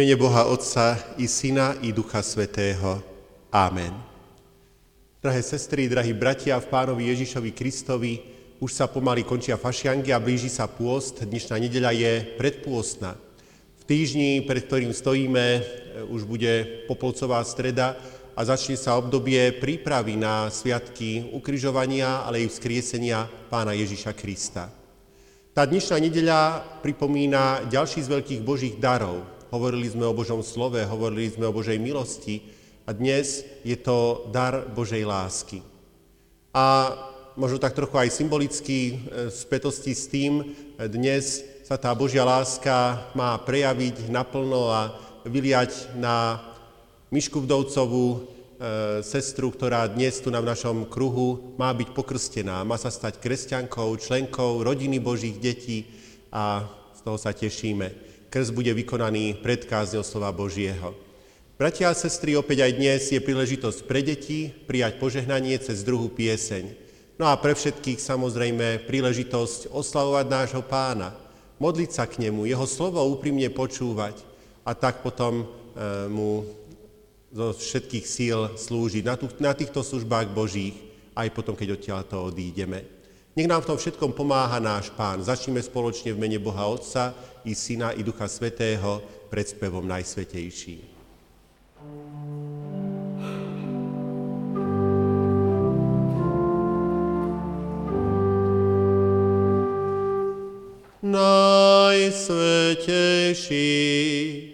mene Boha Otca i Syna i Ducha Svetého. Amen. Drahé sestry, drahí bratia v pánovi Ježišovi Kristovi, už sa pomaly končia fašiangy a blíži sa pôst. Dnešná nedeľa je predpôstna. V týždni, pred ktorým stojíme, už bude popolcová streda a začne sa obdobie prípravy na sviatky ukrižovania, ale i vzkriesenia pána Ježiša Krista. Tá dnešná nedeľa pripomína ďalší z veľkých božích darov, hovorili sme o Božom slove, hovorili sme o Božej milosti a dnes je to dar Božej lásky. A možno tak trochu aj symbolicky v spätosti s tým, dnes sa tá Božia láska má prejaviť naplno a vyliať na Mišku Vdovcovú, e, sestru, ktorá dnes tu na našom kruhu má byť pokrstená, má sa stať kresťankou, členkou rodiny Božích detí a z toho sa tešíme krst bude vykonaný pred kázňou slova Božieho. Bratia a sestry, opäť aj dnes je príležitosť pre deti prijať požehnanie cez druhú pieseň. No a pre všetkých samozrejme príležitosť oslavovať nášho pána, modliť sa k nemu, jeho slovo úprimne počúvať a tak potom e, mu zo všetkých síl slúžiť na, týchto službách Božích, aj potom, keď odtiaľ to odídeme. Nech nám v tom všetkom pomáha náš Pán. Začneme spoločne v mene Boha Otca i Syna i Ducha Svetého pred spevom Najsvetejší. Najsvetejší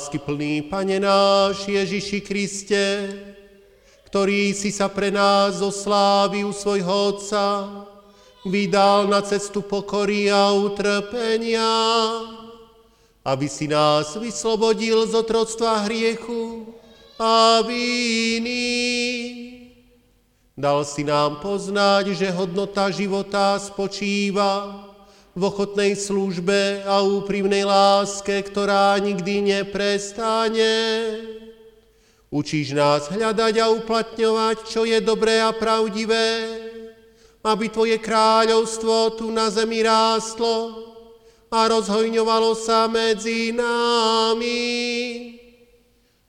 Lásky plný Pane náš Ježiši Kriste, ktorý si sa pre nás zo slávy u svojho Otca vydal na cestu pokory a utrpenia, aby si nás vyslobodil z otroctva hriechu a víny. Dal si nám poznať, že hodnota života spočíva v ochotnej službe a úprimnej láske, ktorá nikdy neprestane. Učíš nás hľadať a uplatňovať, čo je dobré a pravdivé, aby Tvoje kráľovstvo tu na zemi rástlo a rozhojňovalo sa medzi nami.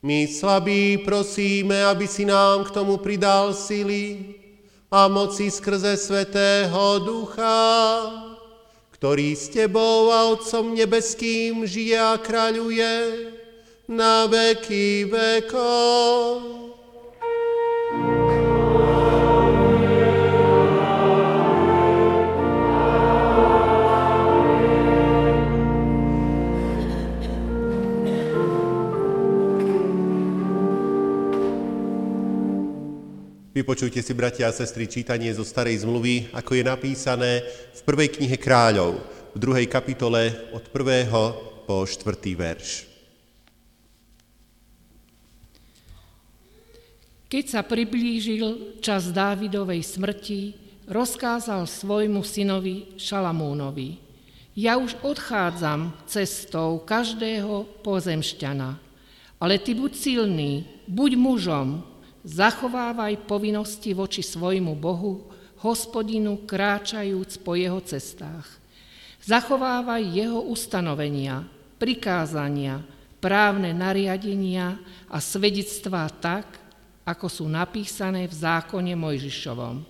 My slabí prosíme, aby si nám k tomu pridal sily a moci skrze Svetého Ducha, ktorý s Tebou a Otcom Nebeským žije a kráľuje na veky vekov. Vypočujte si, bratia a sestry, čítanie zo Starej zmluvy, ako je napísané v prvej knihe kráľov, v druhej kapitole od prvého po štvrtý verš. Keď sa priblížil čas Dávidovej smrti, rozkázal svojmu synovi Šalamúnovi, ja už odchádzam cestou každého pozemšťana, ale ty buď silný, buď mužom, Zachovávaj povinnosti voči svojmu Bohu, hospodinu, kráčajúc po jeho cestách. Zachovávaj jeho ustanovenia, prikázania, právne nariadenia a svedectvá tak, ako sú napísané v zákone Mojžišovom,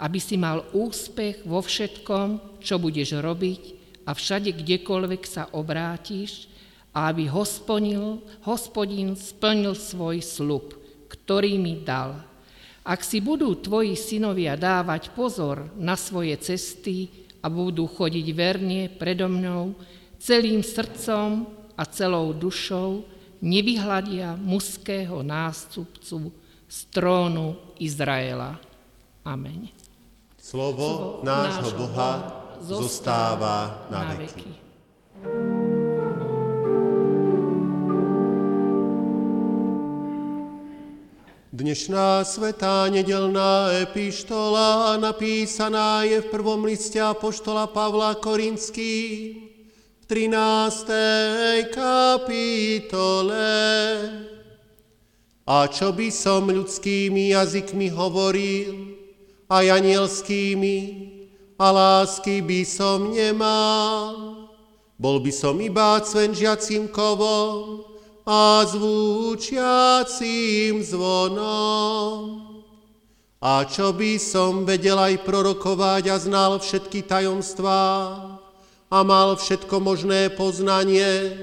aby si mal úspech vo všetkom, čo budeš robiť a všade, kdekoľvek sa obrátiš, a aby hospodin, hospodin splnil svoj slub – ktorý mi dal. Ak si budú tvoji synovia dávať pozor na svoje cesty a budú chodiť verne predo mnou, celým srdcom a celou dušou, nevyhľadia mužského nástupcu z trónu Izraela. Amen. Slovo, Slovo nášho Boha zostáva na veky. veky. Dnešná svetá nedelná epištola napísaná je v prvom liste Apoštola Pavla Korinský v 13. kapitole. A čo by som ľudskými jazykmi hovoril, a anielskými, a lásky by som nemal, bol by som iba cvenžiacím kovom, a zvúčiacím zvonom. A čo by som vedel aj prorokovať a znal všetky tajomstvá a mal všetko možné poznanie,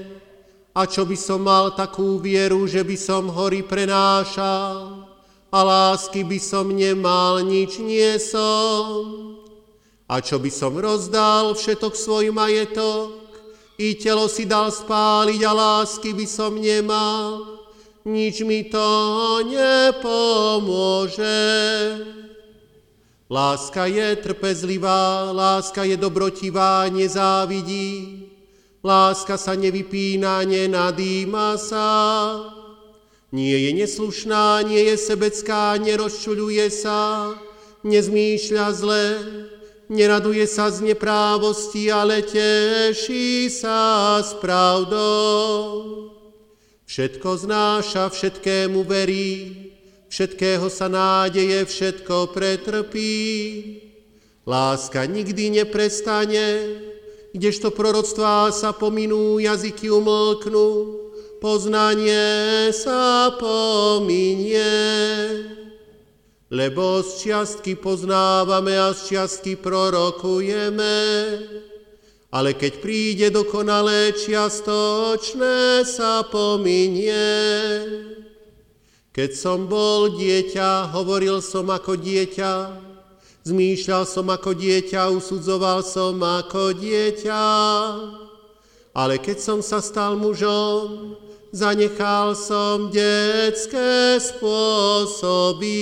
a čo by som mal takú vieru, že by som hory prenášal, a lásky by som nemal, nič nie som. A čo by som rozdal všetok svoj majetok, i telo si dal spáliť a lásky by som nemal, nič mi to nepomôže. Láska je trpezlivá, láska je dobrotivá, nezávidí, láska sa nevypína, nenadýma sa, Nie je neslušná, nie je sebecká, nerozčuľuje sa, nezmýšľa zle, neraduje sa z neprávosti, ale teší sa s pravdou. Všetko znáša, všetkému verí, všetkého sa nádeje, všetko pretrpí. Láska nikdy neprestane, kdežto proroctvá sa pominú, jazyky umlknú, poznanie sa pominie. Lebo z čiastky poznávame a z čiastky prorokujeme, ale keď príde dokonalé čiastočné sa pominie. Keď som bol dieťa, hovoril som ako dieťa, zmýšľal som ako dieťa, usudzoval som ako dieťa. Ale keď som sa stal mužom, zanechal som detské spôsoby.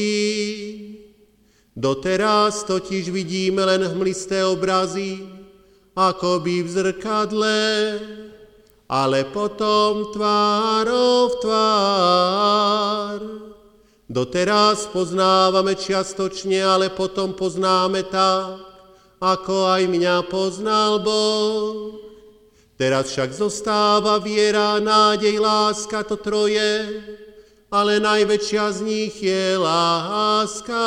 Doteraz totiž vidíme len hmlisté obrazy, ako by v zrkadle, ale potom tvárov tvár. Doteraz poznávame čiastočne, ale potom poznáme tak, ako aj mňa poznal Boh. Teraz však zostáva viera, nádej, láska, to troje, ale najväčšia z nich je láska.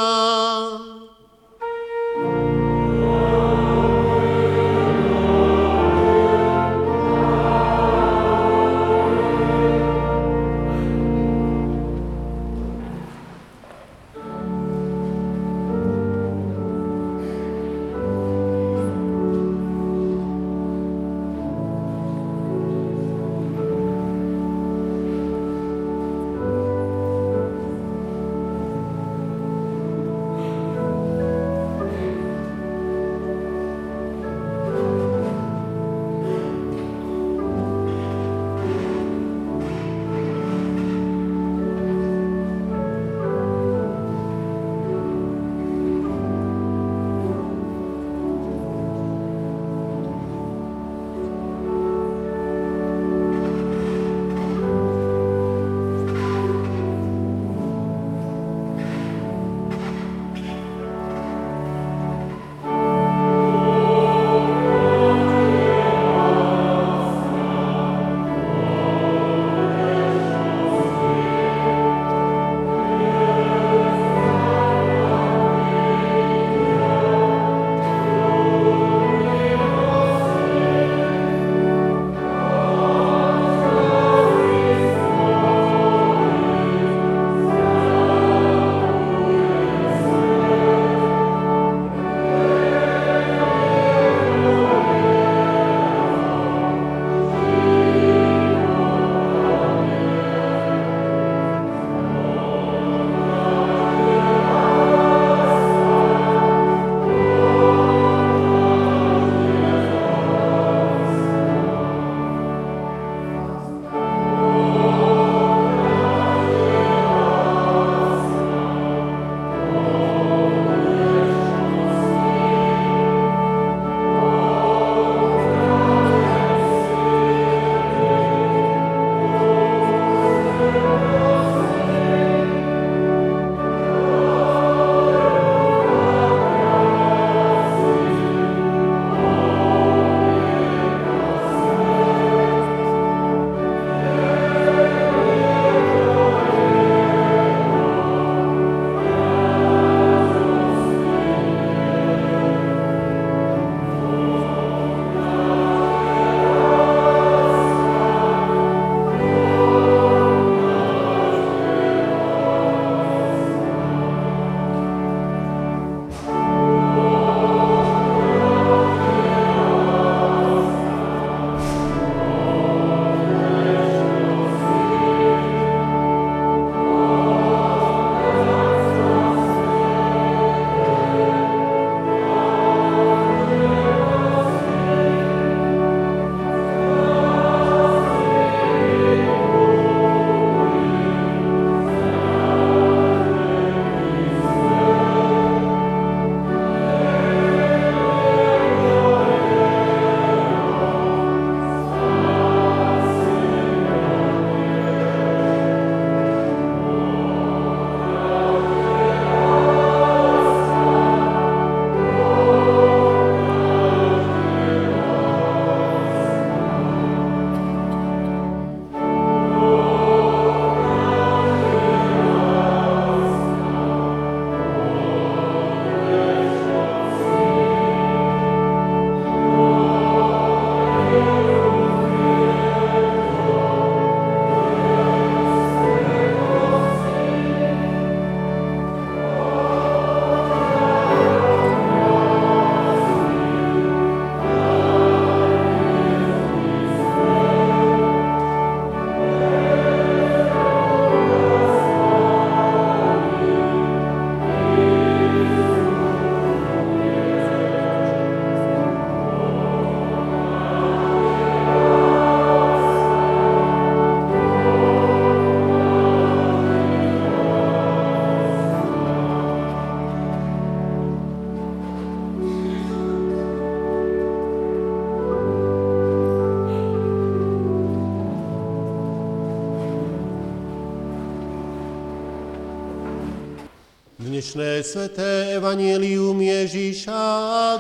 Dnešné sveté evanílium Ježíša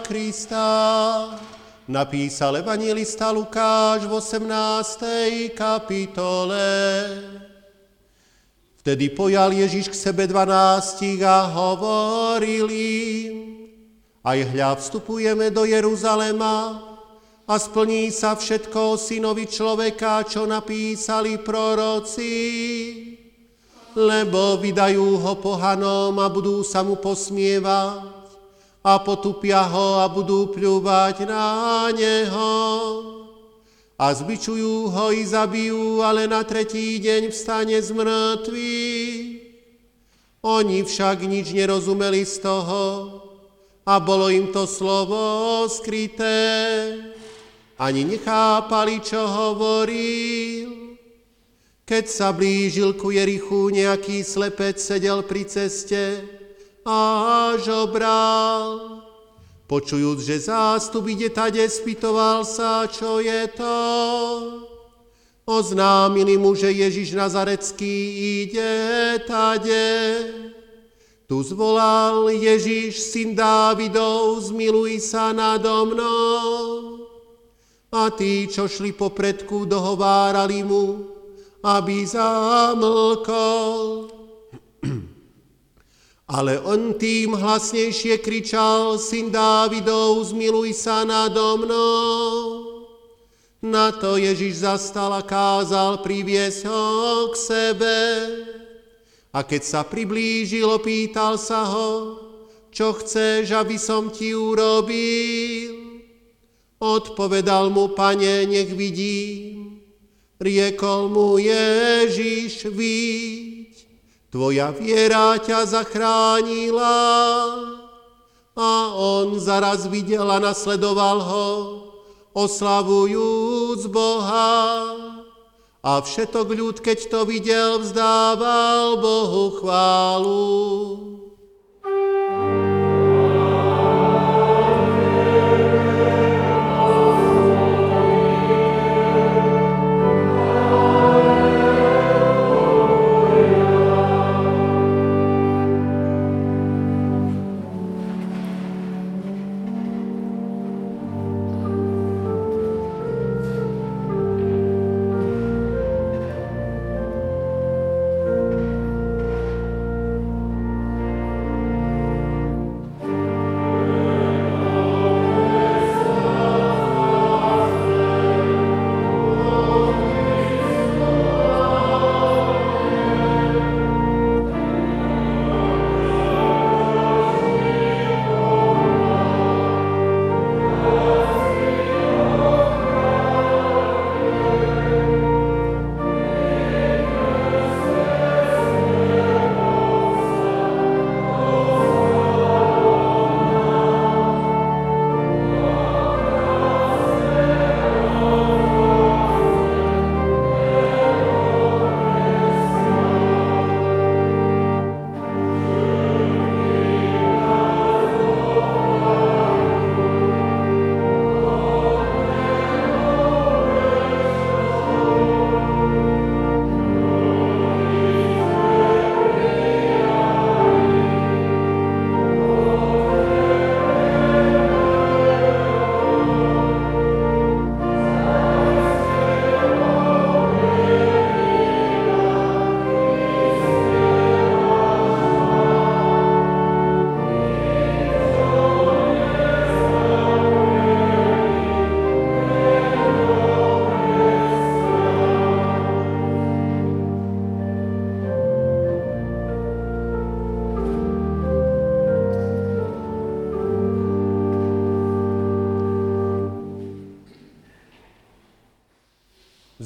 Krista napísal evangelista Lukáš v 18. kapitole. Vtedy pojal Ježíš k sebe dvanástich a hovoril im, aj hľa vstupujeme do Jeruzalema a splní sa všetko synovi človeka, čo napísali proroci lebo vydajú ho pohanom a budú sa mu posmievať a potupia ho a budú pľúvať na neho. A zbičujú ho i zabijú, ale na tretí deň vstane z mŕtvych. Oni však nič nerozumeli z toho a bolo im to slovo skryté. Ani nechápali, čo hovoril. Keď sa blížil ku Jerichu, nejaký slepec sedel pri ceste a žobral. Počujúc, že zástup ide tade, spýtoval sa, čo je to. Oznámili mu, že Ježiš Nazarecký ide tade. Tu zvolal Ježiš, syn Dávidov, zmiluj sa nado mnou. A tí, čo šli popredku, dohovárali mu, aby zamlkol. Ale on tým hlasnejšie kričal, syn Dávidov, zmiluj sa nado mnou. Na to Ježiš zastal a kázal priviesť ho k sebe. A keď sa priblížil, opýtal sa ho, čo chceš, aby som ti urobil. Odpovedal mu, pane, nech vidím. Riekol mu Ježiš, víď, tvoja viera ťa zachránila. A on zaraz videl a nasledoval ho, oslavujúc Boha. A všetok ľud, keď to videl, vzdával Bohu chválu.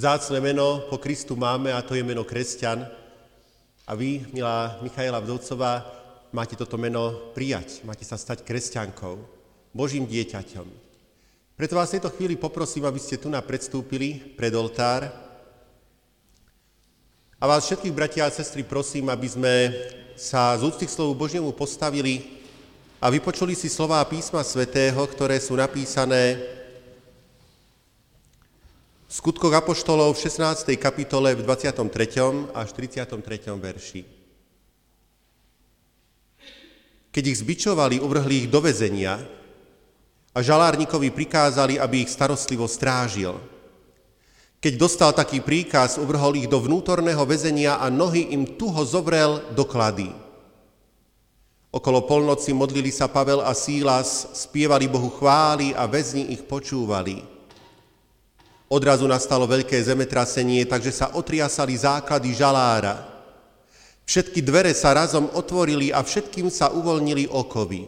Vzácne meno po Kristu máme a to je meno kresťan. A vy, milá Michaela Vdovcová, máte toto meno prijať, máte sa stať kresťankou, Božím dieťaťom. Preto vás v tejto chvíli poprosím, aby ste tu na predstúpili pred oltár. A vás všetkých bratia a sestry prosím, aby sme sa z úcty k slovu Božiemu postavili a vypočuli si slová písma svätého, ktoré sú napísané Skutkoch Apoštolov v 16. kapitole v 23. až 33. verši. Keď ich zbičovali, uvrhli ich do väzenia a žalárnikovi prikázali, aby ich starostlivo strážil. Keď dostal taký príkaz, uvrhol ich do vnútorného väzenia a nohy im tuho zovrel do klady. Okolo polnoci modlili sa Pavel a Sílas, spievali Bohu chvály a väzni ich počúvali. Odrazu nastalo veľké zemetrasenie, takže sa otriasali základy žalára. Všetky dvere sa razom otvorili a všetkým sa uvoľnili okovy.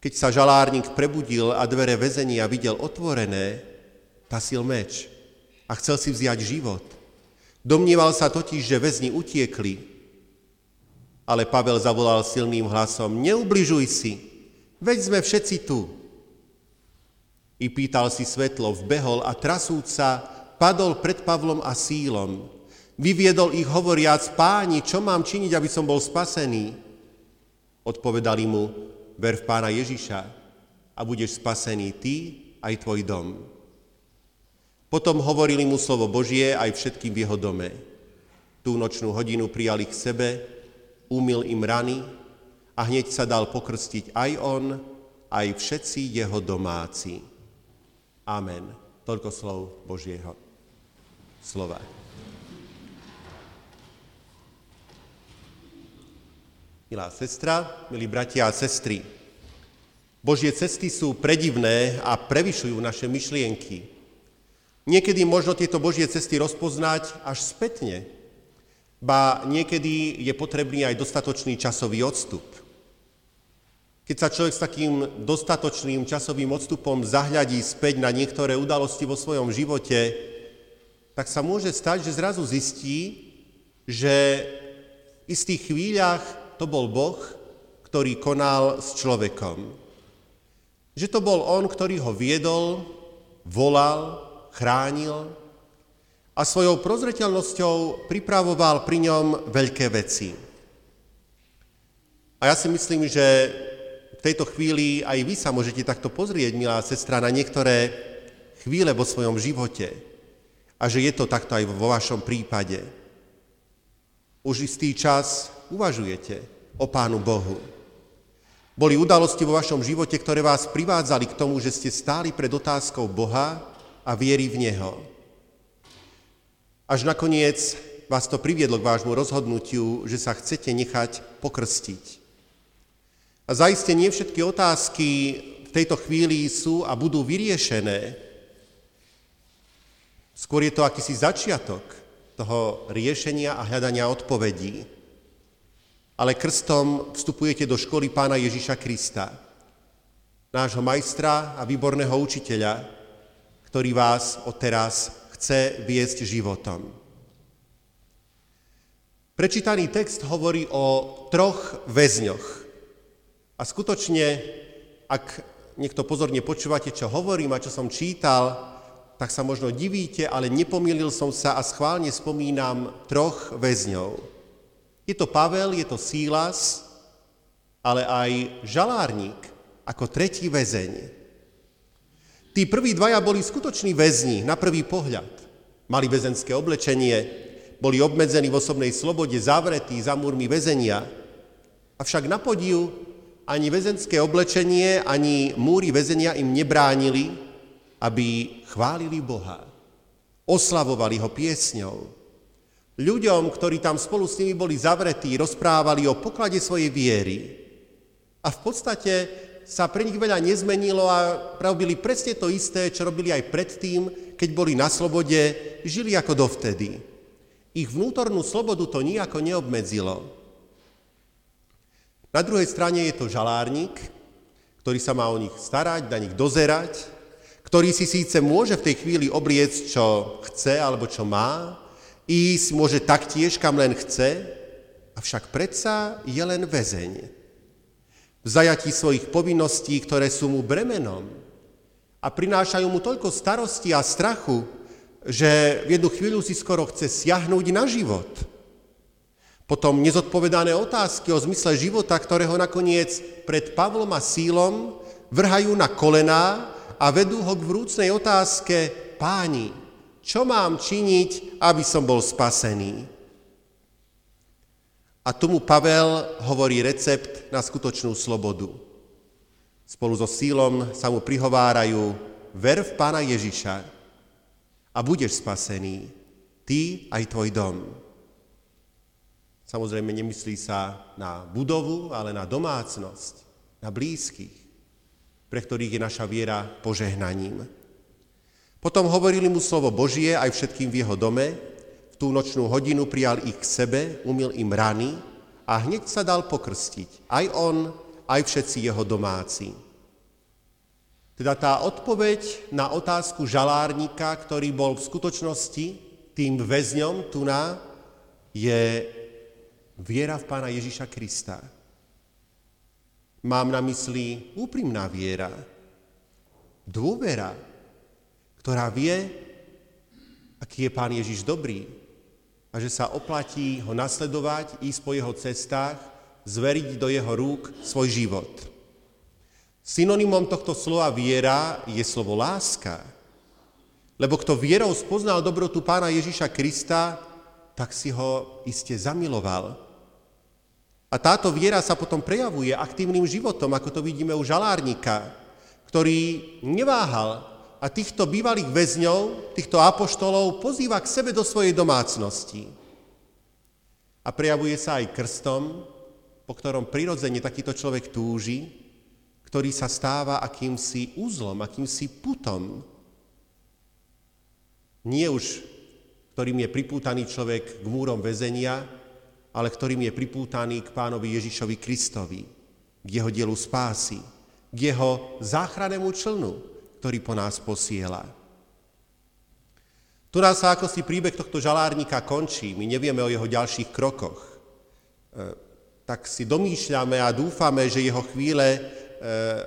Keď sa žalárnik prebudil a dvere väzenia videl otvorené, tasil meč a chcel si vziať život. Domnieval sa totiž, že väzni utiekli. Ale Pavel zavolal silným hlasom, neubližuj si, veď sme všetci tu. I pýtal si svetlo, vbehol a trasúca padol pred Pavlom a sílom. Vyviedol ich hovoriac, páni, čo mám činiť, aby som bol spasený? Odpovedali mu, ver v pána Ježiša a budeš spasený ty aj tvoj dom. Potom hovorili mu slovo Božie aj všetkým v jeho dome. Tú nočnú hodinu prijali k sebe, umil im rany a hneď sa dal pokrstiť aj on, aj všetci jeho domáci. Amen. Toľko slov Božieho slova. Milá sestra, milí bratia a sestry, Božie cesty sú predivné a prevyšujú naše myšlienky. Niekedy možno tieto Božie cesty rozpoznať až spätne, ba niekedy je potrebný aj dostatočný časový odstup. Keď sa človek s takým dostatočným časovým odstupom zahľadí späť na niektoré udalosti vo svojom živote, tak sa môže stať, že zrazu zistí, že v istých chvíľach to bol Boh, ktorý konal s človekom. Že to bol On, ktorý ho viedol, volal, chránil a svojou prozreteľnosťou pripravoval pri ňom veľké veci. A ja si myslím, že tejto chvíli aj vy sa môžete takto pozrieť, milá sestra, na niektoré chvíle vo svojom živote a že je to takto aj vo vašom prípade. Už istý čas uvažujete o Pánu Bohu. Boli udalosti vo vašom živote, ktoré vás privádzali k tomu, že ste stáli pred otázkou Boha a viery v Neho. Až nakoniec vás to priviedlo k vášmu rozhodnutiu, že sa chcete nechať pokrstiť. A zaiste nie všetky otázky v tejto chvíli sú a budú vyriešené. Skôr je to akýsi začiatok toho riešenia a hľadania odpovedí. Ale krstom vstupujete do školy pána Ježiša Krista, nášho majstra a výborného učiteľa, ktorý vás odteraz chce viesť životom. Prečítaný text hovorí o troch väzňoch, a skutočne, ak niekto pozorne počúvate, čo hovorím a čo som čítal, tak sa možno divíte, ale nepomýlil som sa a schválne spomínam troch väzňov. Je to Pavel, je to Sílas, ale aj žalárnik ako tretí väzeň. Tí prví dvaja boli skutoční väzni na prvý pohľad. Mali väzenské oblečenie, boli obmedzení v osobnej slobode, zavretí za múrmi väzenia. Avšak na podiu ani väzenské oblečenie, ani múry väzenia im nebránili, aby chválili Boha, oslavovali ho piesňou. Ľuďom, ktorí tam spolu s nimi boli zavretí, rozprávali o poklade svojej viery. A v podstate sa pre nich veľa nezmenilo a robili presne to isté, čo robili aj predtým, keď boli na slobode, žili ako dovtedy. Ich vnútornú slobodu to nijako neobmedzilo. Na druhej strane je to žalárnik, ktorý sa má o nich starať, na nich dozerať, ktorý si síce môže v tej chvíli obliecť, čo chce alebo čo má, ísť môže taktiež, kam len chce, avšak predsa je len väzeň. V zajatí svojich povinností, ktoré sú mu bremenom a prinášajú mu toľko starosti a strachu, že v jednu chvíľu si skoro chce siahnuť na život – potom nezodpovedané otázky o zmysle života, ktorého nakoniec pred Pavlom a Sílom vrhajú na kolená a vedú ho k vrúcnej otázke, páni, čo mám činiť, aby som bol spasený? A tomu Pavel hovorí recept na skutočnú slobodu. Spolu so sílom sa mu prihovárajú, ver v Pána Ježiša a budeš spasený, ty aj tvoj dom. Samozrejme nemyslí sa na budovu, ale na domácnosť, na blízkych, pre ktorých je naša viera požehnaním. Potom hovorili mu slovo Božie aj všetkým v jeho dome, v tú nočnú hodinu prijal ich k sebe, umil im rany a hneď sa dal pokrstiť. Aj on, aj všetci jeho domáci. Teda tá odpoveď na otázku žalárnika, ktorý bol v skutočnosti tým väzňom tu na, je viera v Pána Ježiša Krista. Mám na mysli úprimná viera, dôvera, ktorá vie, aký je Pán Ježiš dobrý a že sa oplatí ho nasledovať, ísť po jeho cestách, zveriť do jeho rúk svoj život. Synonymom tohto slova viera je slovo láska. Lebo kto vierou spoznal dobrotu pána Ježiša Krista, tak si ho iste zamiloval. A táto viera sa potom prejavuje aktívnym životom, ako to vidíme u žalárnika, ktorý neváhal a týchto bývalých väzňov, týchto apoštolov pozýva k sebe do svojej domácnosti. A prejavuje sa aj krstom, po ktorom prirodzene takýto človek túži, ktorý sa stáva akýmsi úzlom, akýmsi putom. Nie už, ktorým je pripútaný človek k múrom väzenia, ale ktorým je pripútaný k pánovi Ježišovi Kristovi, k jeho dielu spásy, k jeho záchranému člnu, ktorý po nás posiela. Tu nás sa ako si príbeh tohto žalárnika končí, my nevieme o jeho ďalších krokoch. E, tak si domýšľame a dúfame, že jeho chvíle e,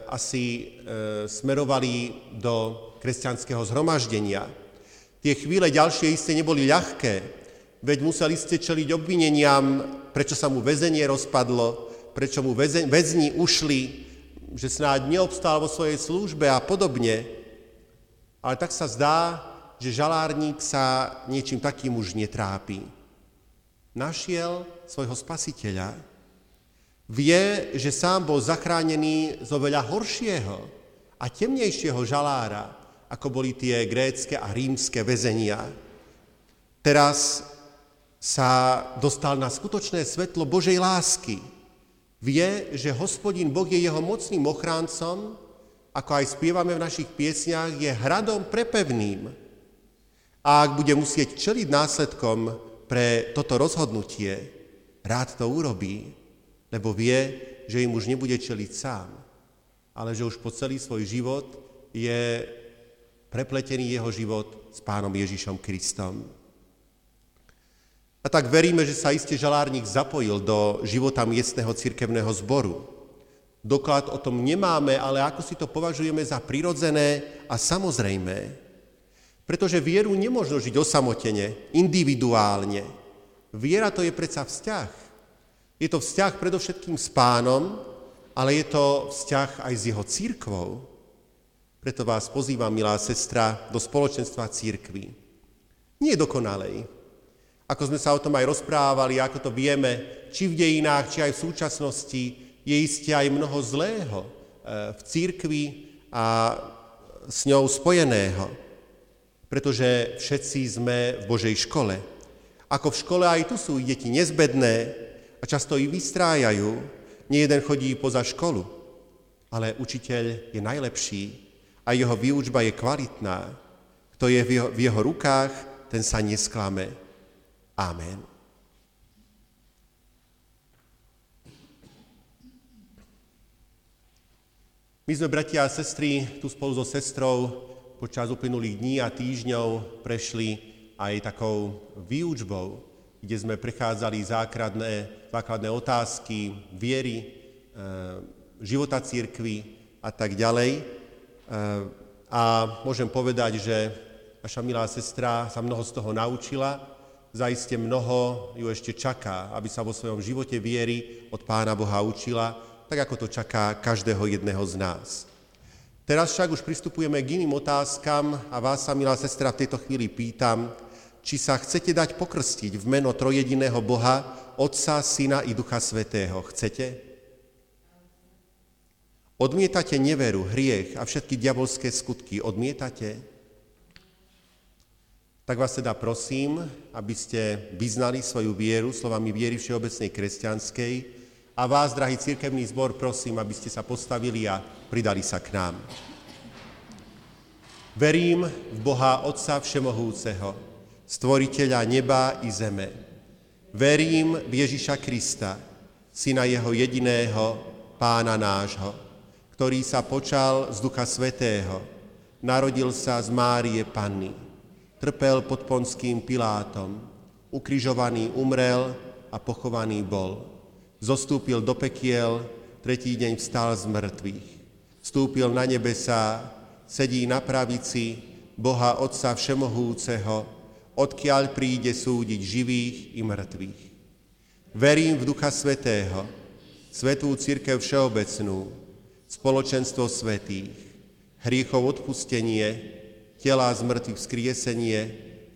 asi e, smerovali do kresťanského zhromaždenia. Tie chvíle ďalšie iste neboli ľahké, veď museli ste čeliť obvineniam, prečo sa mu väzenie rozpadlo, prečo mu väzni ušli, že snáď neobstál vo svojej službe a podobne. Ale tak sa zdá, že žalárnik sa niečím takým už netrápi. Našiel svojho spasiteľa. Vie, že sám bol zachránený z oveľa horšieho a temnejšieho žalára, ako boli tie grécké a rímske väzenia. Teraz sa dostal na skutočné svetlo Božej lásky, Vie, že hospodin Boh je jeho mocným ochráncom, ako aj spievame v našich piesniach, je hradom prepevným. A ak bude musieť čeliť následkom pre toto rozhodnutie, rád to urobí, lebo vie, že im už nebude čeliť sám, ale že už po celý svoj život je prepletený jeho život s pánom Ježišom Kristom. A tak veríme, že sa iste žalárnik zapojil do života miestneho cirkevného zboru. Doklad o tom nemáme, ale ako si to považujeme za prirodzené a samozrejmé. Pretože vieru nemôžno žiť osamotene, individuálne. Viera to je predsa vzťah. Je to vzťah predovšetkým s pánom, ale je to vzťah aj s jeho církvou. Preto vás pozývam, milá sestra, do spoločenstva církvy. Nie dokonalej, ako sme sa o tom aj rozprávali, ako to vieme, či v dejinách, či aj v súčasnosti, je iste aj mnoho zlého e, v církvi a s ňou spojeného. Pretože všetci sme v Božej škole. Ako v škole aj tu sú deti nezbedné a často ich vystrájajú. Nie chodí poza školu, ale učiteľ je najlepší a jeho výučba je kvalitná. Kto je v jeho, v jeho rukách, ten sa nesklame. Amen. My sme, bratia a sestry, tu spolu so sestrou počas uplynulých dní a týždňov prešli aj takou výučbou, kde sme prechádzali základné, základné otázky viery, e, života církvy a tak ďalej. E, a môžem povedať, že naša milá sestra sa mnoho z toho naučila zaiste mnoho ju ešte čaká, aby sa vo svojom živote viery od Pána Boha učila, tak ako to čaká každého jedného z nás. Teraz však už pristupujeme k iným otázkam a vás sa, milá sestra, v tejto chvíli pýtam, či sa chcete dať pokrstiť v meno trojediného Boha, Otca, Syna i Ducha Svetého. Chcete? Odmietate neveru, hriech a všetky diabolské skutky. Odmietate? Tak vás teda prosím, aby ste vyznali svoju vieru slovami viery všeobecnej kresťanskej a vás, drahý církevný zbor, prosím, aby ste sa postavili a pridali sa k nám. Verím v Boha Otca Všemohúceho, stvoriteľa neba i zeme. Verím v Ježiša Krista, syna jeho jediného, pána nášho ktorý sa počal z Ducha Svetého, narodil sa z Márie Panny, trpel pod ponským Pilátom, ukrižovaný umrel a pochovaný bol. Zostúpil do pekiel, tretí deň vstal z mŕtvych. Vstúpil na nebesá, sedí na pravici Boha Otca Všemohúceho, odkiaľ príde súdiť živých i mŕtvych. Verím v Ducha Svetého, Svetú Církev Všeobecnú, spoločenstvo svetých, hriechov odpustenie, tela z mŕtvych vzkriesenie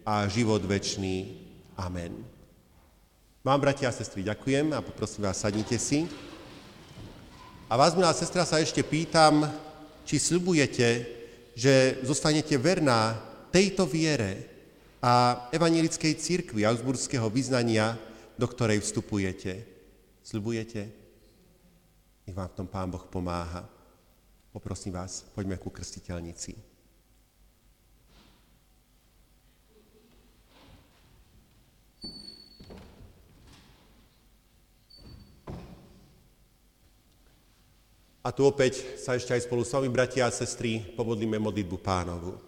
a život večný. Amen. Vám, bratia a sestry, ďakujem a poprosím vás, sadnite si. A vás, milá sestra, sa ešte pýtam, či sľubujete, že zostanete verná tejto viere a evanilickej církvi Augsburského vyznania, do ktorej vstupujete. Sľubujete? Nech vám v tom Pán Boh pomáha. Poprosím vás, poďme ku krstiteľnici. A tu opäť sa ešte aj spolu s vami, bratia a sestry, pomodlíme modlitbu pánovu.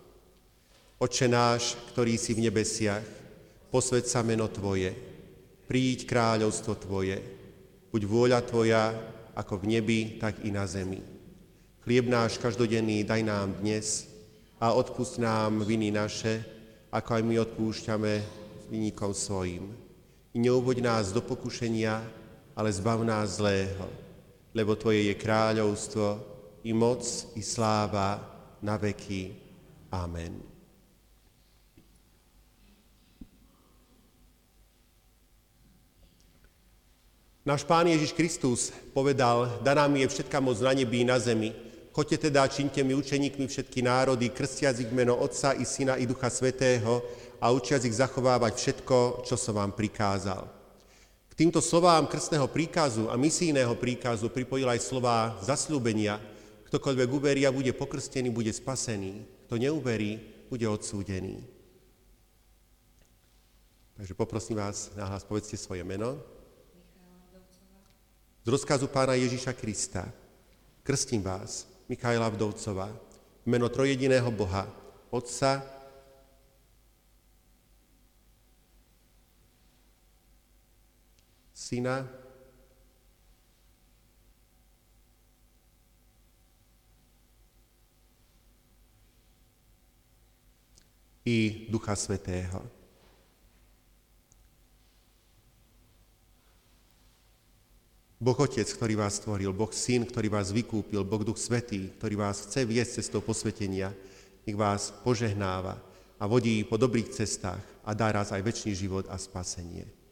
Oče náš, ktorý si v nebesiach, posved sa meno Tvoje, príď kráľovstvo Tvoje, buď vôľa Tvoja, ako v nebi, tak i na zemi. Chlieb náš každodenný daj nám dnes a odpust nám viny naše, ako aj my odpúšťame vynikom svojim. I neuvoď nás do pokušenia, ale zbav nás zlého, lebo Tvoje je kráľovstvo, i moc, i sláva na veky. Amen. Náš Pán Ježiš Kristus povedal, daná mi je všetká moc na nebi i na zemi. Choďte teda, čiňte mi učeníkmi všetky národy, krstiac ich meno Otca i Syna i Ducha Svetého a učiac ich zachovávať všetko, čo som vám prikázal. Týmto slovám krstného príkazu a misijného príkazu pripojil aj slová zasľúbenia. Ktokoľvek uverí a bude pokrstený, bude spasený. Kto neuverí, bude odsúdený. Takže poprosím vás, nahlas povedzte svoje meno z rozkazu pána Ježíša Krista. Krstím vás, Michaela Vdovcová, meno trojediného Boha, Otca, Syna i Ducha Svetého. Boh Otec, ktorý vás stvoril, Boh Syn, ktorý vás vykúpil, Boh Duch Svetý, ktorý vás chce viesť cestou posvetenia, nech vás požehnáva a vodí po dobrých cestách a dá raz aj väčší život a spasenie.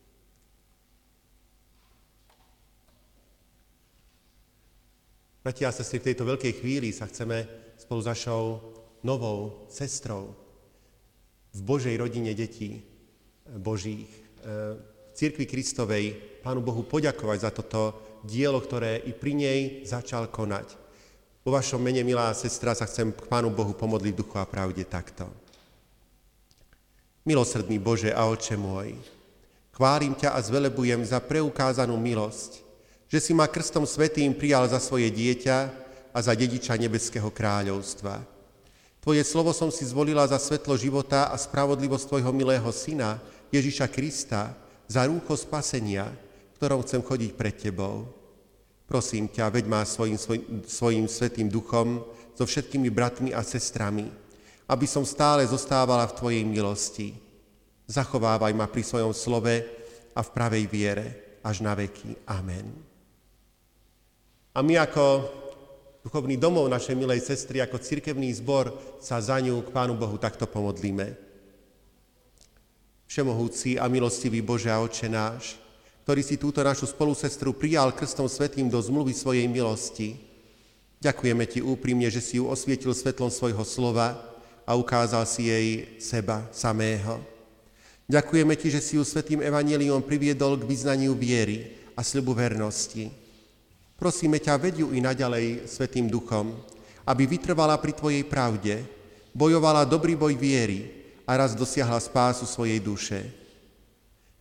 Bratia a sestry, v tejto veľkej chvíli sa chceme spolu s našou novou sestrou v Božej rodine detí Božích, eh, v Církvi Kristovej Pánu Bohu poďakovať za toto dielo, ktoré i pri nej začal konať. Vo vašom mene, milá sestra, sa chcem k Pánu Bohu pomodliť v duchu a pravde takto. Milosrdný Bože a Oče môj, chválim ťa a zvelebujem za preukázanú milosť, že si ma krstom svetým prijal za svoje dieťa a za dediča nebeského kráľovstva. Tvoje slovo som si zvolila za svetlo života a spravodlivosť Tvojho milého Syna, Ježiša Krista, za rúcho spasenia, ktorom chcem chodiť pred Tebou. Prosím ťa, veď ma svojim, svoj, svojim svetým duchom so všetkými bratmi a sestrami, aby som stále zostávala v Tvojej milosti. Zachovávaj ma pri svojom slove a v pravej viere až na veky. Amen. A my ako duchovný domov našej milej sestry, ako cirkevný zbor sa za ňu k Pánu Bohu takto pomodlíme. Všemohúci a milostivý Bože a Oče náš, ktorý si túto našu spolusestru prijal krstom svetým do zmluvy svojej milosti, ďakujeme Ti úprimne, že si ju osvietil svetlom svojho slova a ukázal si jej seba samého. Ďakujeme Ti, že si ju svetým evaníliom priviedol k vyznaniu viery a sľubu vernosti. Prosíme ťa, veď ju i naďalej svetým duchom, aby vytrvala pri Tvojej pravde, bojovala dobrý boj viery, a raz dosiahla spásu svojej duše.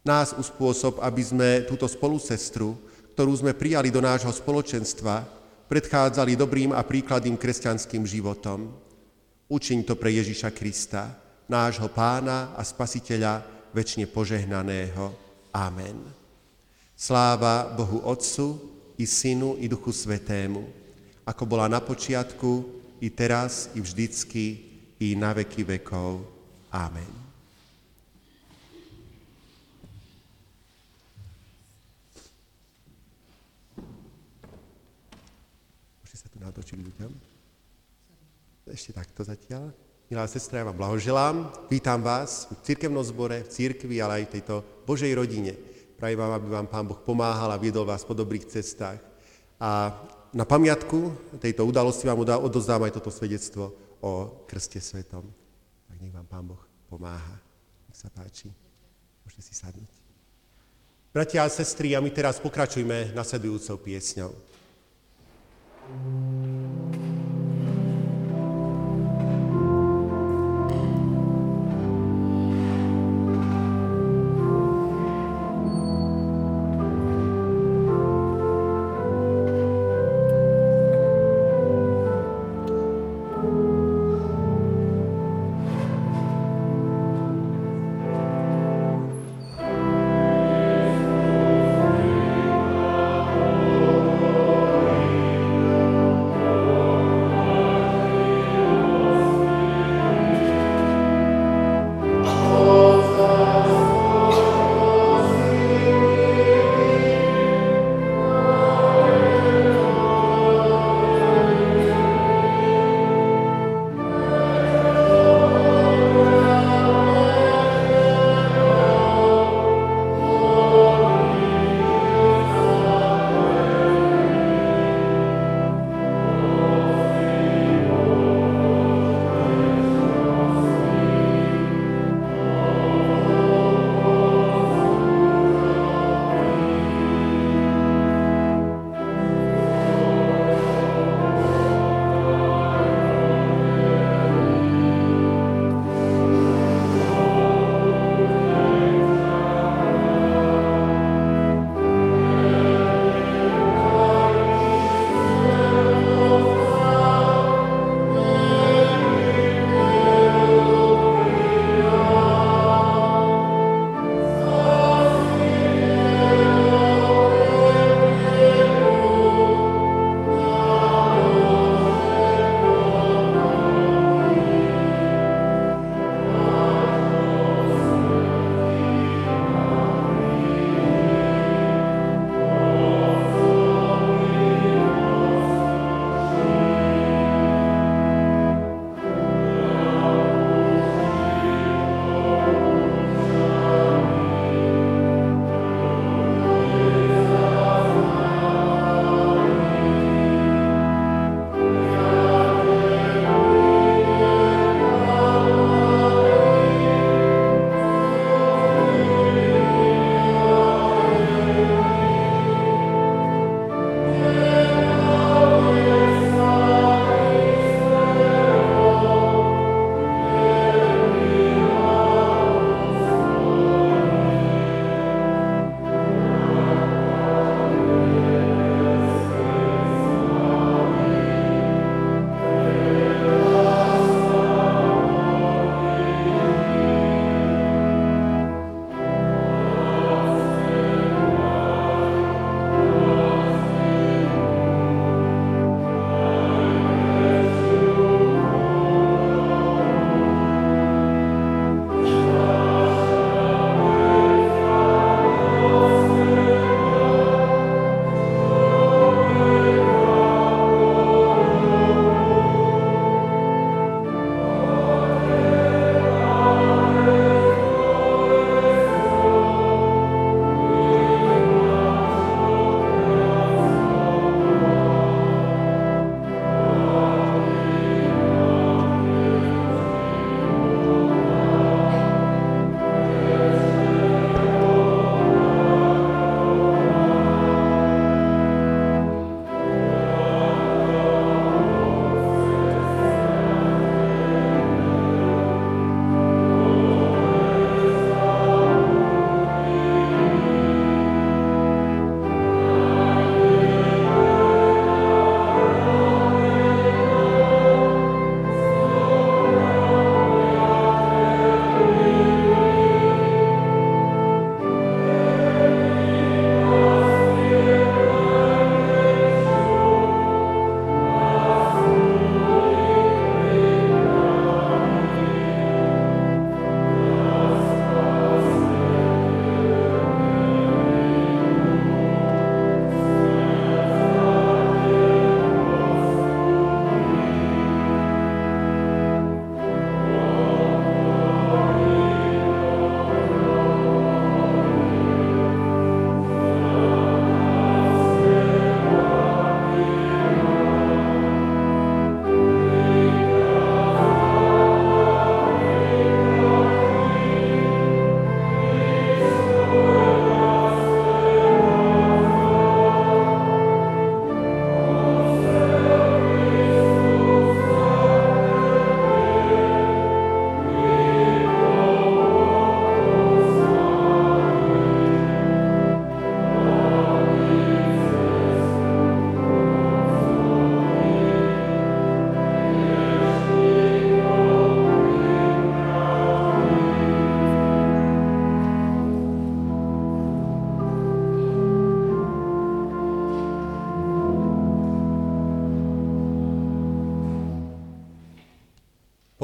Nás uspôsob, aby sme túto spolusestru, ktorú sme prijali do nášho spoločenstva, predchádzali dobrým a príkladným kresťanským životom. Učiň to pre Ježiša Krista, nášho pána a spasiteľa, väčšine požehnaného. Amen. Sláva Bohu Otcu, i Synu, i Duchu Svetému, ako bola na počiatku, i teraz, i vždycky, i na veky vekov. Amen. Môžete sa tu natočiť ľuďom? Ešte takto zatiaľ. Milá sestra, ja vám blahoželám. Vítam vás v cirkevnom zbore, v církvi, ale aj v tejto Božej rodine. Prajem vám, aby vám Pán Boh pomáhal a viedol vás po dobrých cestách. A na pamiatku tejto udalosti vám odozdám aj toto svedectvo o krste svetom nech vám Pán Boh pomáha. Nech sa páči. Môžete si sadnúť. Bratia a sestry, a my teraz pokračujme nasledujúcou piesňou. thank you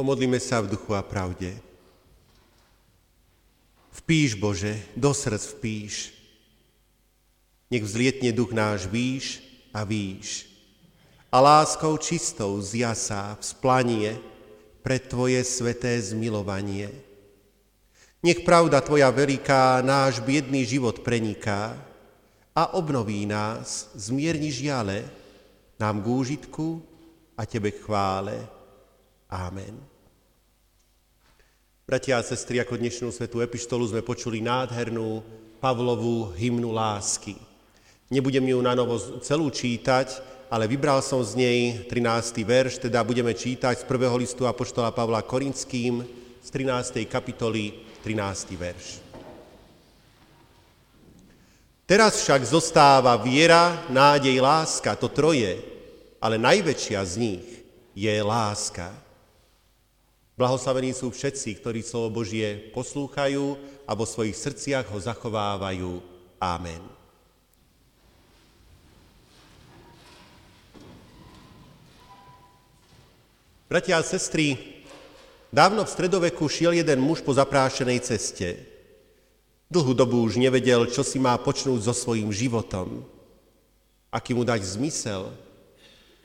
Pomodlíme sa v duchu a pravde. Vpíš, Bože, do srdc vpíš. Nech vzlietne duch náš výš a výš. A láskou čistou zjasá vzplanie pre Tvoje sveté zmilovanie. Nech pravda Tvoja veľká náš biedný život preniká a obnoví nás, zmierni žiale, nám k úžitku a Tebe chvále. Amen. Bratia a sestry, ako dnešnú svetú epištolu sme počuli nádhernú Pavlovú hymnu lásky. Nebudem ju na novo celú čítať, ale vybral som z nej 13. verš, teda budeme čítať z prvého listu Apoštola Pavla Korinským z 13. kapitoly 13. verš. Teraz však zostáva viera, nádej, láska, to troje, ale najväčšia z nich je láska. Blahoslavení sú všetci, ktorí slovo Božie poslúchajú a vo svojich srdciach ho zachovávajú. Amen. Bratia a sestry, dávno v stredoveku šiel jeden muž po zaprášenej ceste. Dlhú dobu už nevedel, čo si má počnúť so svojím životom, aký mu dať zmysel.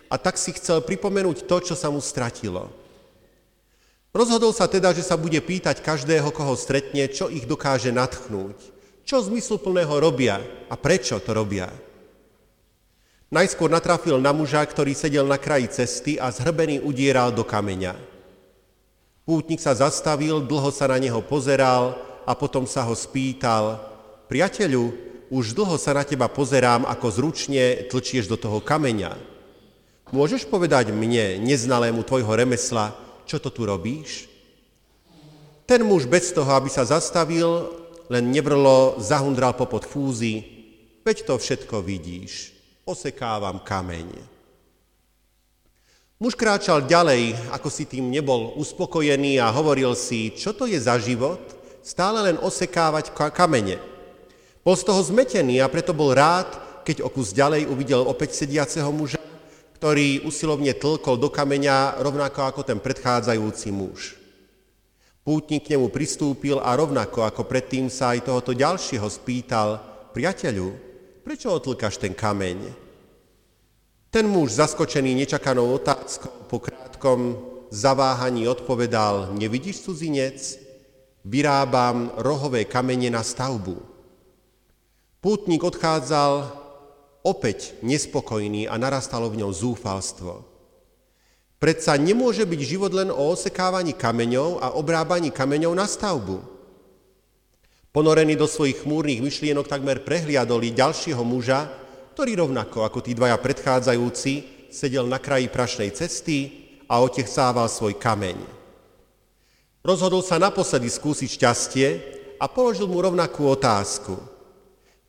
A tak si chcel pripomenúť to, čo sa mu stratilo – Rozhodol sa teda, že sa bude pýtať každého, koho stretne, čo ich dokáže natchnúť, čo zmysluplného robia a prečo to robia. Najskôr natrafil na muža, ktorý sedel na kraji cesty a zhrbený udieral do kameňa. Pútnik sa zastavil, dlho sa na neho pozeral a potom sa ho spýtal, priateľu, už dlho sa na teba pozerám, ako zručne tlčieš do toho kameňa. Môžeš povedať mne, neznalému tvojho remesla, čo to tu robíš? Ten muž bez toho, aby sa zastavil, len nevrlo zahundral popod fúzy, veď to všetko vidíš, osekávam kameň. Muž kráčal ďalej, ako si tým nebol uspokojený a hovoril si, čo to je za život, stále len osekávať kamene. Bol z toho zmetený a preto bol rád, keď o kus ďalej uvidel opäť sediaceho muža, ktorý usilovne tlkol do kameňa rovnako ako ten predchádzajúci muž. Pútnik k nemu pristúpil a rovnako ako predtým sa aj tohoto ďalšieho spýtal, priateľu, prečo otlkaš ten kameň? Ten muž, zaskočený nečakanou otázkou, po krátkom zaváhaní odpovedal, nevidíš cudzinec? Vyrábam rohové kamene na stavbu. Pútnik odchádzal opäť nespokojný a narastalo v ňom zúfalstvo. Predsa nemôže byť život len o osekávaní kameňov a obrábaní kameňov na stavbu. Ponorený do svojich chmúrnych myšlienok takmer prehliadoli ďalšieho muža, ktorý rovnako ako tí dvaja predchádzajúci sedel na kraji prašnej cesty a otechsával svoj kameň. Rozhodol sa naposledy skúsiť šťastie a položil mu rovnakú otázku.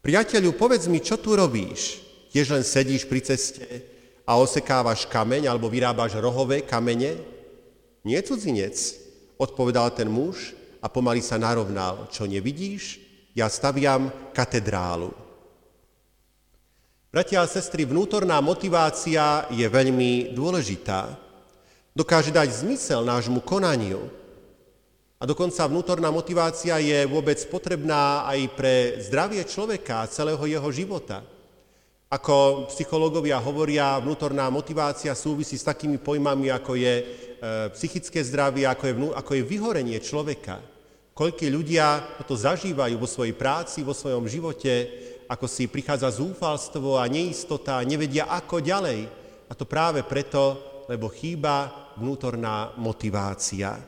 Priateľu, povedz mi, čo tu robíš? Tiež len sedíš pri ceste a osekávaš kameň alebo vyrábaš rohové kamene? Nie cudzinec, odpovedal ten muž a pomaly sa narovnal. Čo nevidíš? Ja staviam katedrálu. Bratia a sestry, vnútorná motivácia je veľmi dôležitá. Dokáže dať zmysel nášmu konaniu. A dokonca vnútorná motivácia je vôbec potrebná aj pre zdravie človeka a celého jeho života. Ako psychológovia hovoria, vnútorná motivácia súvisí s takými pojmami, ako je e, psychické zdravie, ako je, vnú, ako je vyhorenie človeka. Koľkí ľudia to zažívajú vo svojej práci, vo svojom živote, ako si prichádza zúfalstvo a neistota, nevedia ako ďalej. A to práve preto, lebo chýba vnútorná motivácia.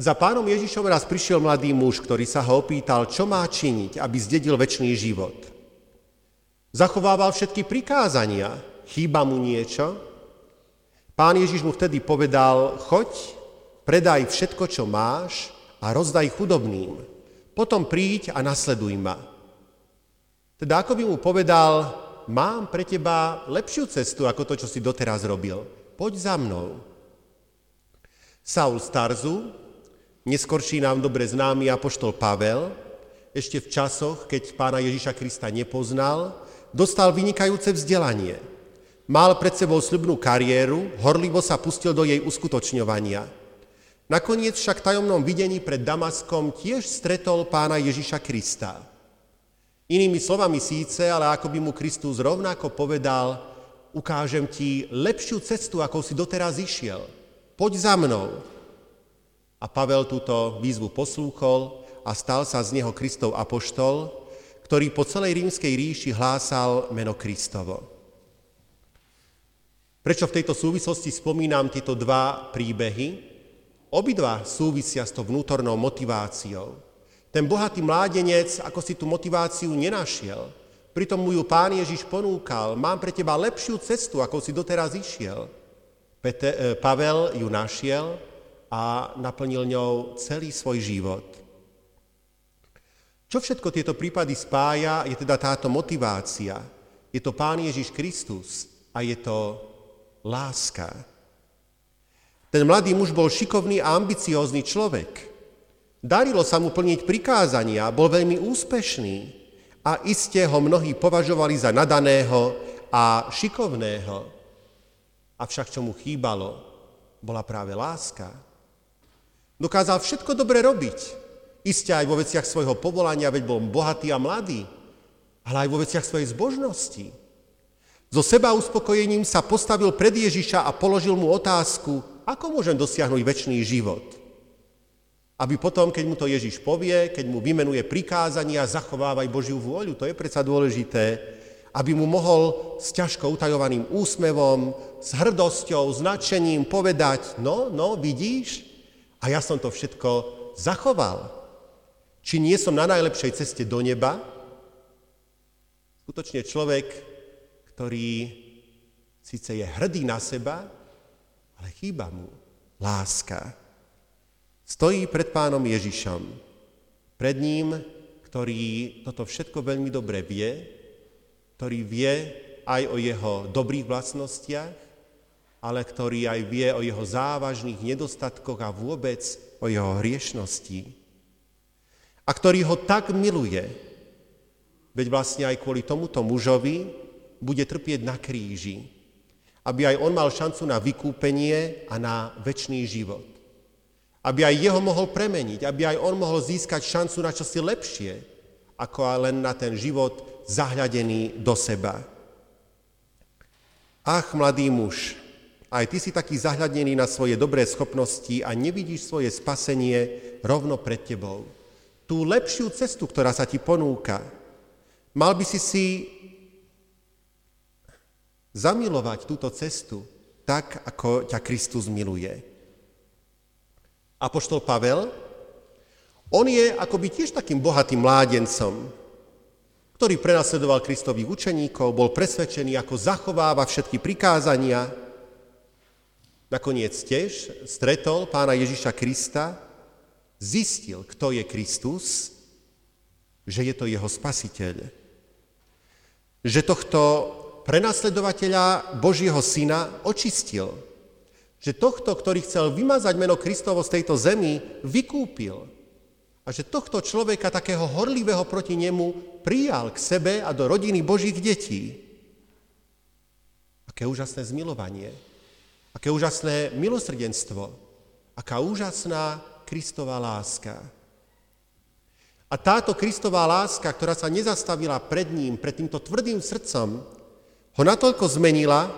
Za pánom Ježišom raz prišiel mladý muž, ktorý sa ho opýtal, čo má činiť, aby zdedil väčší život. Zachovával všetky prikázania. Chýba mu niečo? Pán Ježiš mu vtedy povedal, choď, predaj všetko, čo máš a rozdaj chudobným. Potom príď a nasleduj ma. Teda ako by mu povedal, mám pre teba lepšiu cestu ako to, čo si doteraz robil. Poď za mnou. Saul Starzu, neskorší nám dobre známy apoštol Pavel, ešte v časoch, keď pána Ježiša Krista nepoznal, dostal vynikajúce vzdelanie. Mal pred sebou sľubnú kariéru, horlivo sa pustil do jej uskutočňovania. Nakoniec však v tajomnom videní pred Damaskom tiež stretol pána Ježiša Krista. Inými slovami síce, ale ako by mu Kristus rovnako povedal, ukážem ti lepšiu cestu, ako si doteraz išiel. Poď za mnou. A Pavel túto výzvu poslúchol a stal sa z neho Kristov apoštol, ktorý po celej rímskej ríši hlásal meno Kristovo. Prečo v tejto súvislosti spomínam tieto dva príbehy? Obidva súvisia s tou vnútornou motiváciou. Ten bohatý mládenec, ako si tú motiváciu nenašiel, pritom mu ju pán Ježiš ponúkal, mám pre teba lepšiu cestu, ako si doteraz išiel. Pete, e, Pavel ju našiel a naplnil ňou celý svoj život. Čo všetko tieto prípady spája, je teda táto motivácia. Je to Pán Ježiš Kristus a je to láska. Ten mladý muž bol šikovný a ambiciózny človek. Darilo sa mu plniť prikázania, bol veľmi úspešný a iste ho mnohí považovali za nadaného a šikovného. Avšak čo mu chýbalo, bola práve láska. Dokázal všetko dobre robiť, Isté aj vo veciach svojho povolania, veď bol bohatý a mladý, ale aj vo veciach svojej zbožnosti. So seba uspokojením sa postavil pred Ježiša a položil mu otázku, ako môžem dosiahnuť väčší život. Aby potom, keď mu to Ježiš povie, keď mu vymenuje prikázania, zachovávaj Božiu vôľu, to je predsa dôležité, aby mu mohol s ťažko utajovaným úsmevom, s hrdosťou, značením povedať, no, no, vidíš, a ja som to všetko zachoval. Či nie som na najlepšej ceste do neba? Skutočne človek, ktorý síce je hrdý na seba, ale chýba mu láska. Stojí pred pánom Ježišom, pred ním, ktorý toto všetko veľmi dobre vie, ktorý vie aj o jeho dobrých vlastnostiach, ale ktorý aj vie o jeho závažných nedostatkoch a vôbec o jeho hriešnosti a ktorý ho tak miluje, veď vlastne aj kvôli tomuto mužovi bude trpieť na kríži, aby aj on mal šancu na vykúpenie a na väčší život. Aby aj jeho mohol premeniť, aby aj on mohol získať šancu na čosi lepšie, ako len na ten život zahľadený do seba. Ach, mladý muž, aj ty si taký zahľadený na svoje dobré schopnosti a nevidíš svoje spasenie rovno pred tebou tú lepšiu cestu, ktorá sa ti ponúka. Mal by si si zamilovať túto cestu tak, ako ťa Kristus miluje. Apoštol Pavel, on je akoby tiež takým bohatým mládencom, ktorý prenasledoval Kristových učeníkov, bol presvedčený, ako zachováva všetky prikázania. Nakoniec tiež stretol pána Ježiša Krista zistil, kto je Kristus, že je to jeho spasiteľ. Že tohto prenasledovateľa Božieho syna očistil. Že tohto, ktorý chcel vymazať meno Kristovo z tejto zemi, vykúpil. A že tohto človeka, takého horlivého proti nemu, prijal k sebe a do rodiny Božích detí. Aké úžasné zmilovanie. Aké úžasné milosrdenstvo. Aká úžasná Kristová láska. A táto Kristová láska, ktorá sa nezastavila pred ním, pred týmto tvrdým srdcom, ho natoľko zmenila,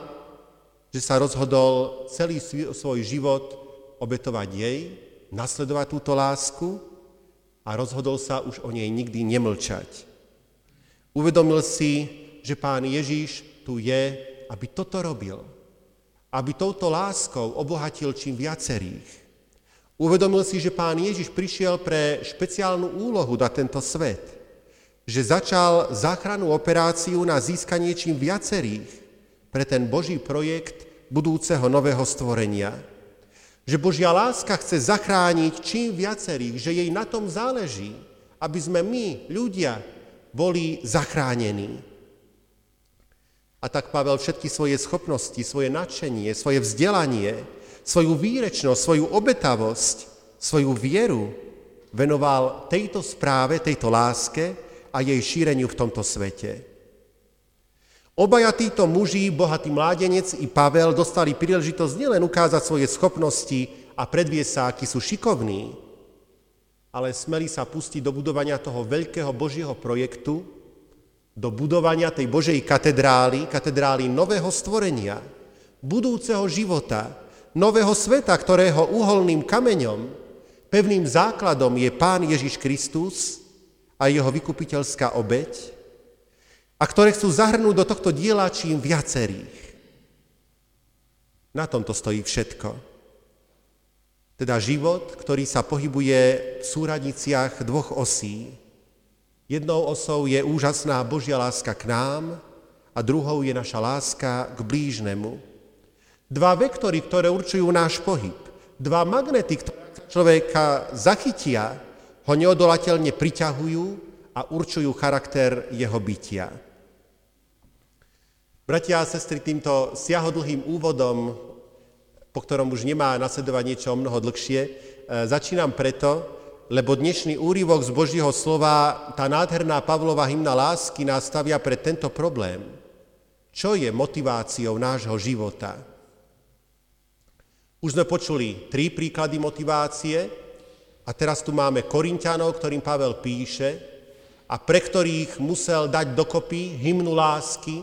že sa rozhodol celý svoj život obetovať jej, nasledovať túto lásku a rozhodol sa už o nej nikdy nemlčať. Uvedomil si, že pán Ježíš tu je, aby toto robil. Aby touto láskou obohatil čím viacerých. Uvedomil si, že pán Ježiš prišiel pre špeciálnu úlohu na tento svet. Že začal záchrannú operáciu na získanie čím viacerých pre ten Boží projekt budúceho nového stvorenia. Že Božia láska chce zachrániť čím viacerých, že jej na tom záleží, aby sme my, ľudia, boli zachránení. A tak Pavel všetky svoje schopnosti, svoje nadšenie, svoje vzdelanie, svoju výrečnosť, svoju obetavosť, svoju vieru venoval tejto správe, tejto láske a jej šíreniu v tomto svete. Obaja títo muži, bohatý mládenec i Pavel, dostali príležitosť nielen ukázať svoje schopnosti a predviesť sa, akí sú šikovní, ale smeli sa pustiť do budovania toho veľkého Božieho projektu, do budovania tej Božej katedrály, katedrály nového stvorenia, budúceho života, nového sveta, ktorého uholným kameňom, pevným základom je Pán Ježiš Kristus a jeho vykupiteľská obeď, a ktoré chcú zahrnúť do tohto diela čím viacerých. Na tomto stojí všetko. Teda život, ktorý sa pohybuje v súradniciach dvoch osí. Jednou osou je úžasná Božia láska k nám a druhou je naša láska k blížnemu. Dva vektory, ktoré určujú náš pohyb. Dva magnety, ktoré človeka zachytia, ho neodolateľne priťahujú a určujú charakter jeho bytia. Bratia a sestry, týmto siahodlhým úvodom, po ktorom už nemá nasledovať niečo o mnoho dlhšie, e, začínam preto, lebo dnešný úryvok z Božího slova, tá nádherná Pavlova hymna lásky nás stavia pred tento problém. Čo je motiváciou nášho života? Už sme počuli tri príklady motivácie a teraz tu máme Korintianov, ktorým Pavel píše a pre ktorých musel dať dokopy hymnu lásky,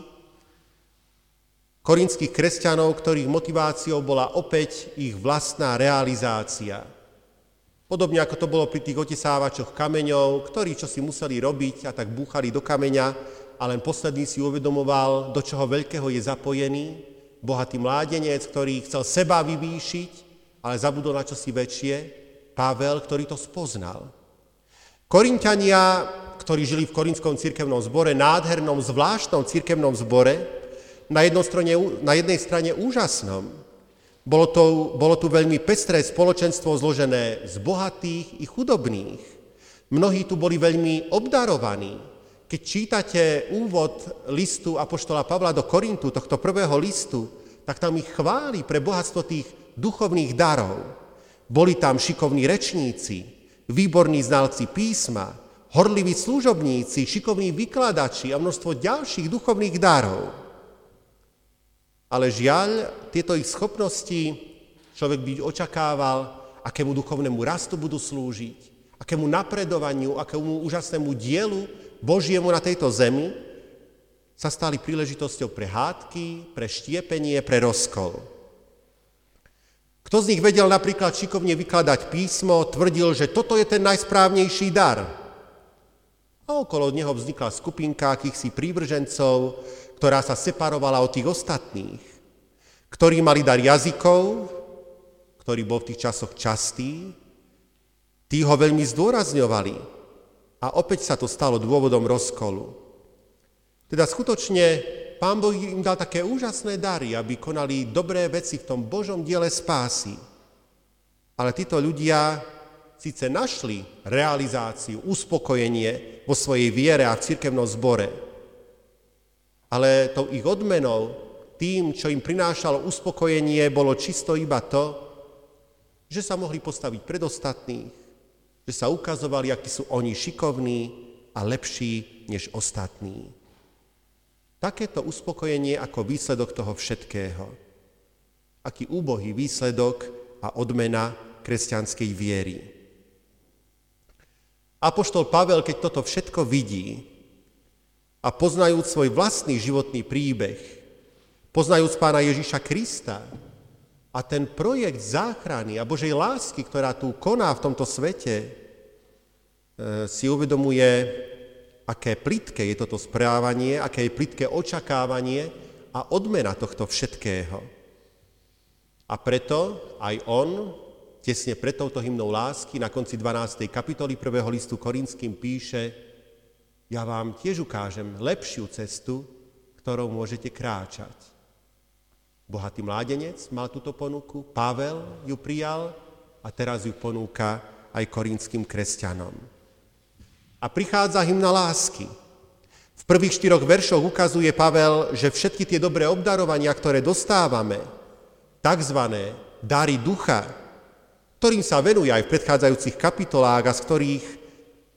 korinských kresťanov, ktorých motiváciou bola opäť ich vlastná realizácia. Podobne ako to bolo pri tých otesávačoch kameňov, ktorí čo si museli robiť a tak búchali do kameňa a len posledný si uvedomoval, do čoho veľkého je zapojený, bohatý mládenec, ktorý chcel seba vyvýšiť, ale zabudol na čosi väčšie, Pavel, ktorý to spoznal. Korintiania, ktorí žili v korinskom cirkevnom zbore, nádhernom, zvláštnom cirkevnom zbore, na, strane, na jednej strane úžasnom. Bolo to, bolo tu veľmi pestré spoločenstvo zložené z bohatých i chudobných. Mnohí tu boli veľmi obdarovaní. Keď čítate úvod listu Apoštola Pavla do Korintu, tohto prvého listu, tak tam ich chváli pre bohatstvo tých duchovných darov. Boli tam šikovní rečníci, výborní znalci písma, horliví služobníci, šikovní vykladači a množstvo ďalších duchovných darov. Ale žiaľ, tieto ich schopnosti človek by očakával, akému duchovnému rastu budú slúžiť, akému napredovaniu, akému úžasnému dielu Božiemu na tejto zemi, sa stali príležitosťou pre hádky, pre štiepenie, pre rozkol. Kto z nich vedel napríklad šikovne vykladať písmo, tvrdil, že toto je ten najsprávnejší dar. A okolo neho vznikla skupinka akýchsi prívržencov, ktorá sa separovala od tých ostatných, ktorí mali dar jazykov, ktorý bol v tých časoch častý, tí ho veľmi zdôrazňovali a opäť sa to stalo dôvodom rozkolu. Teda skutočne Pán Boh im dal také úžasné dary, aby konali dobré veci v tom Božom diele spásy. Ale títo ľudia síce našli realizáciu, uspokojenie vo svojej viere a v cirkevnom zbore, ale tou ich odmenou, tým, čo im prinášalo uspokojenie, bolo čisto iba to, že sa mohli postaviť pred ostatných, že sa ukazovali, akí sú oni šikovní a lepší než ostatní. Takéto uspokojenie ako výsledok toho všetkého. Aký úbohý výsledok a odmena kresťanskej viery. Apoštol Pavel, keď toto všetko vidí, a poznajúc svoj vlastný životný príbeh, poznajúc pána Ježiša Krista a ten projekt záchrany a Božej lásky, ktorá tu koná v tomto svete, e, si uvedomuje, aké plitké je toto správanie, aké je plitké očakávanie a odmena tohto všetkého. A preto aj on, tesne pred touto hymnou lásky, na konci 12. kapitoly 1. listu Korinským píše, ja vám tiež ukážem lepšiu cestu, ktorou môžete kráčať. Bohatý mládenec mal túto ponuku, Pavel ju prijal a teraz ju ponúka aj korinským kresťanom. A prichádza hymna lásky. V prvých štyroch veršoch ukazuje Pavel, že všetky tie dobré obdarovania, ktoré dostávame, takzvané dary ducha, ktorým sa venuje aj v predchádzajúcich kapitolách a z ktorých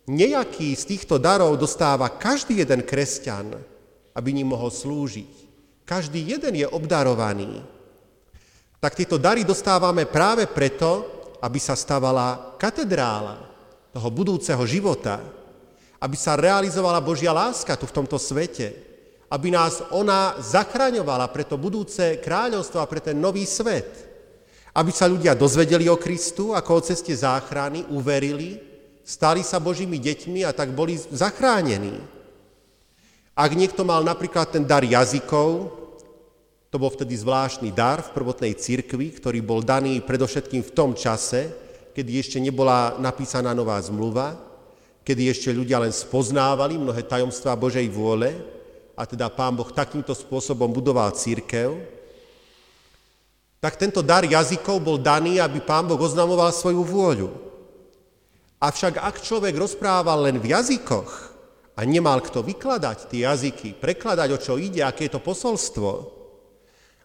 Nejaký z týchto darov dostáva každý jeden kresťan, aby ním mohol slúžiť. Každý jeden je obdarovaný. Tak tieto dary dostávame práve preto, aby sa stávala katedrála toho budúceho života, aby sa realizovala Božia láska tu v tomto svete, aby nás ona zachraňovala pre to budúce kráľovstvo a pre ten nový svet. Aby sa ľudia dozvedeli o Kristu, ako o ceste záchrany, uverili, stali sa Božími deťmi a tak boli zachránení. Ak niekto mal napríklad ten dar jazykov, to bol vtedy zvláštny dar v prvotnej cirkvi, ktorý bol daný predovšetkým v tom čase, kedy ešte nebola napísaná nová zmluva, kedy ešte ľudia len spoznávali mnohé tajomstvá Božej vôle a teda Pán Boh takýmto spôsobom budoval církev, tak tento dar jazykov bol daný, aby Pán Boh oznamoval svoju vôľu. Avšak ak človek rozprával len v jazykoch a nemal kto vykladať tie jazyky, prekladať, o čo ide, aké je to posolstvo,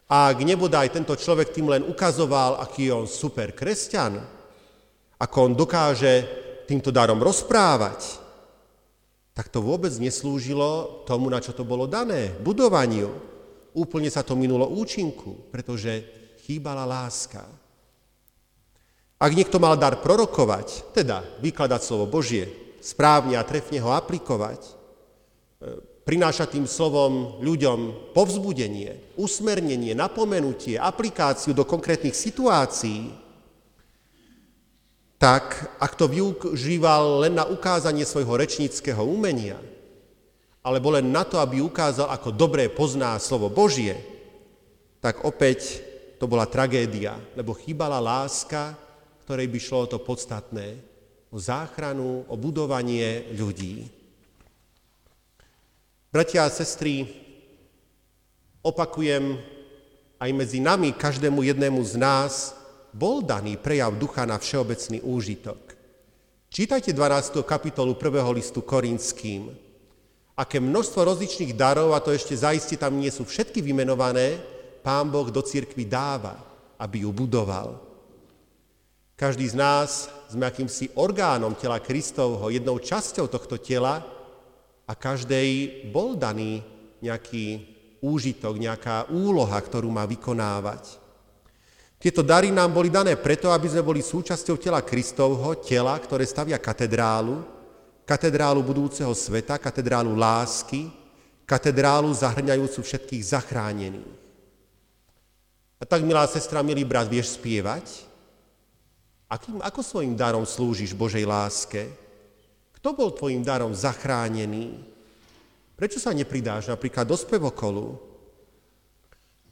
a ak nebodaj tento človek tým len ukazoval, aký je on super kresťan, ako on dokáže týmto darom rozprávať, tak to vôbec neslúžilo tomu, na čo to bolo dané, budovaniu. Úplne sa to minulo účinku, pretože chýbala láska. Ak niekto mal dar prorokovať, teda vykladať slovo Božie, správne a trefne ho aplikovať, prináša tým slovom ľuďom povzbudenie, usmernenie, napomenutie, aplikáciu do konkrétnych situácií, tak ak to využíval len na ukázanie svojho rečníckého umenia, alebo len na to, aby ukázal, ako dobre pozná slovo Božie, tak opäť to bola tragédia, lebo chýbala láska, ktorej by šlo o to podstatné, o záchranu, o budovanie ľudí. Bratia a sestry, opakujem, aj medzi nami, každému jednému z nás, bol daný prejav ducha na všeobecný úžitok. Čítajte 12. kapitolu 1. listu Korinským. Aké množstvo rozličných darov, a to ešte zaiste tam nie sú všetky vymenované, Pán Boh do cirkvi dáva, aby ju budoval. Každý z nás sme akýmsi orgánom tela Kristovho, jednou časťou tohto tela, a každej bol daný nejaký úžitok, nejaká úloha, ktorú má vykonávať. Tieto dary nám boli dané preto, aby sme boli súčasťou tela Kristovho, tela, ktoré stavia katedrálu, katedrálu budúceho sveta, katedrálu lásky, katedrálu zahrňajúcu všetkých zachránených. A tak, milá sestra, milý brat, vieš spievať? Akým, ako svojim darom slúžiš Božej láske? Kto bol tvojim darom zachránený? Prečo sa nepridáš napríklad do spevokolu?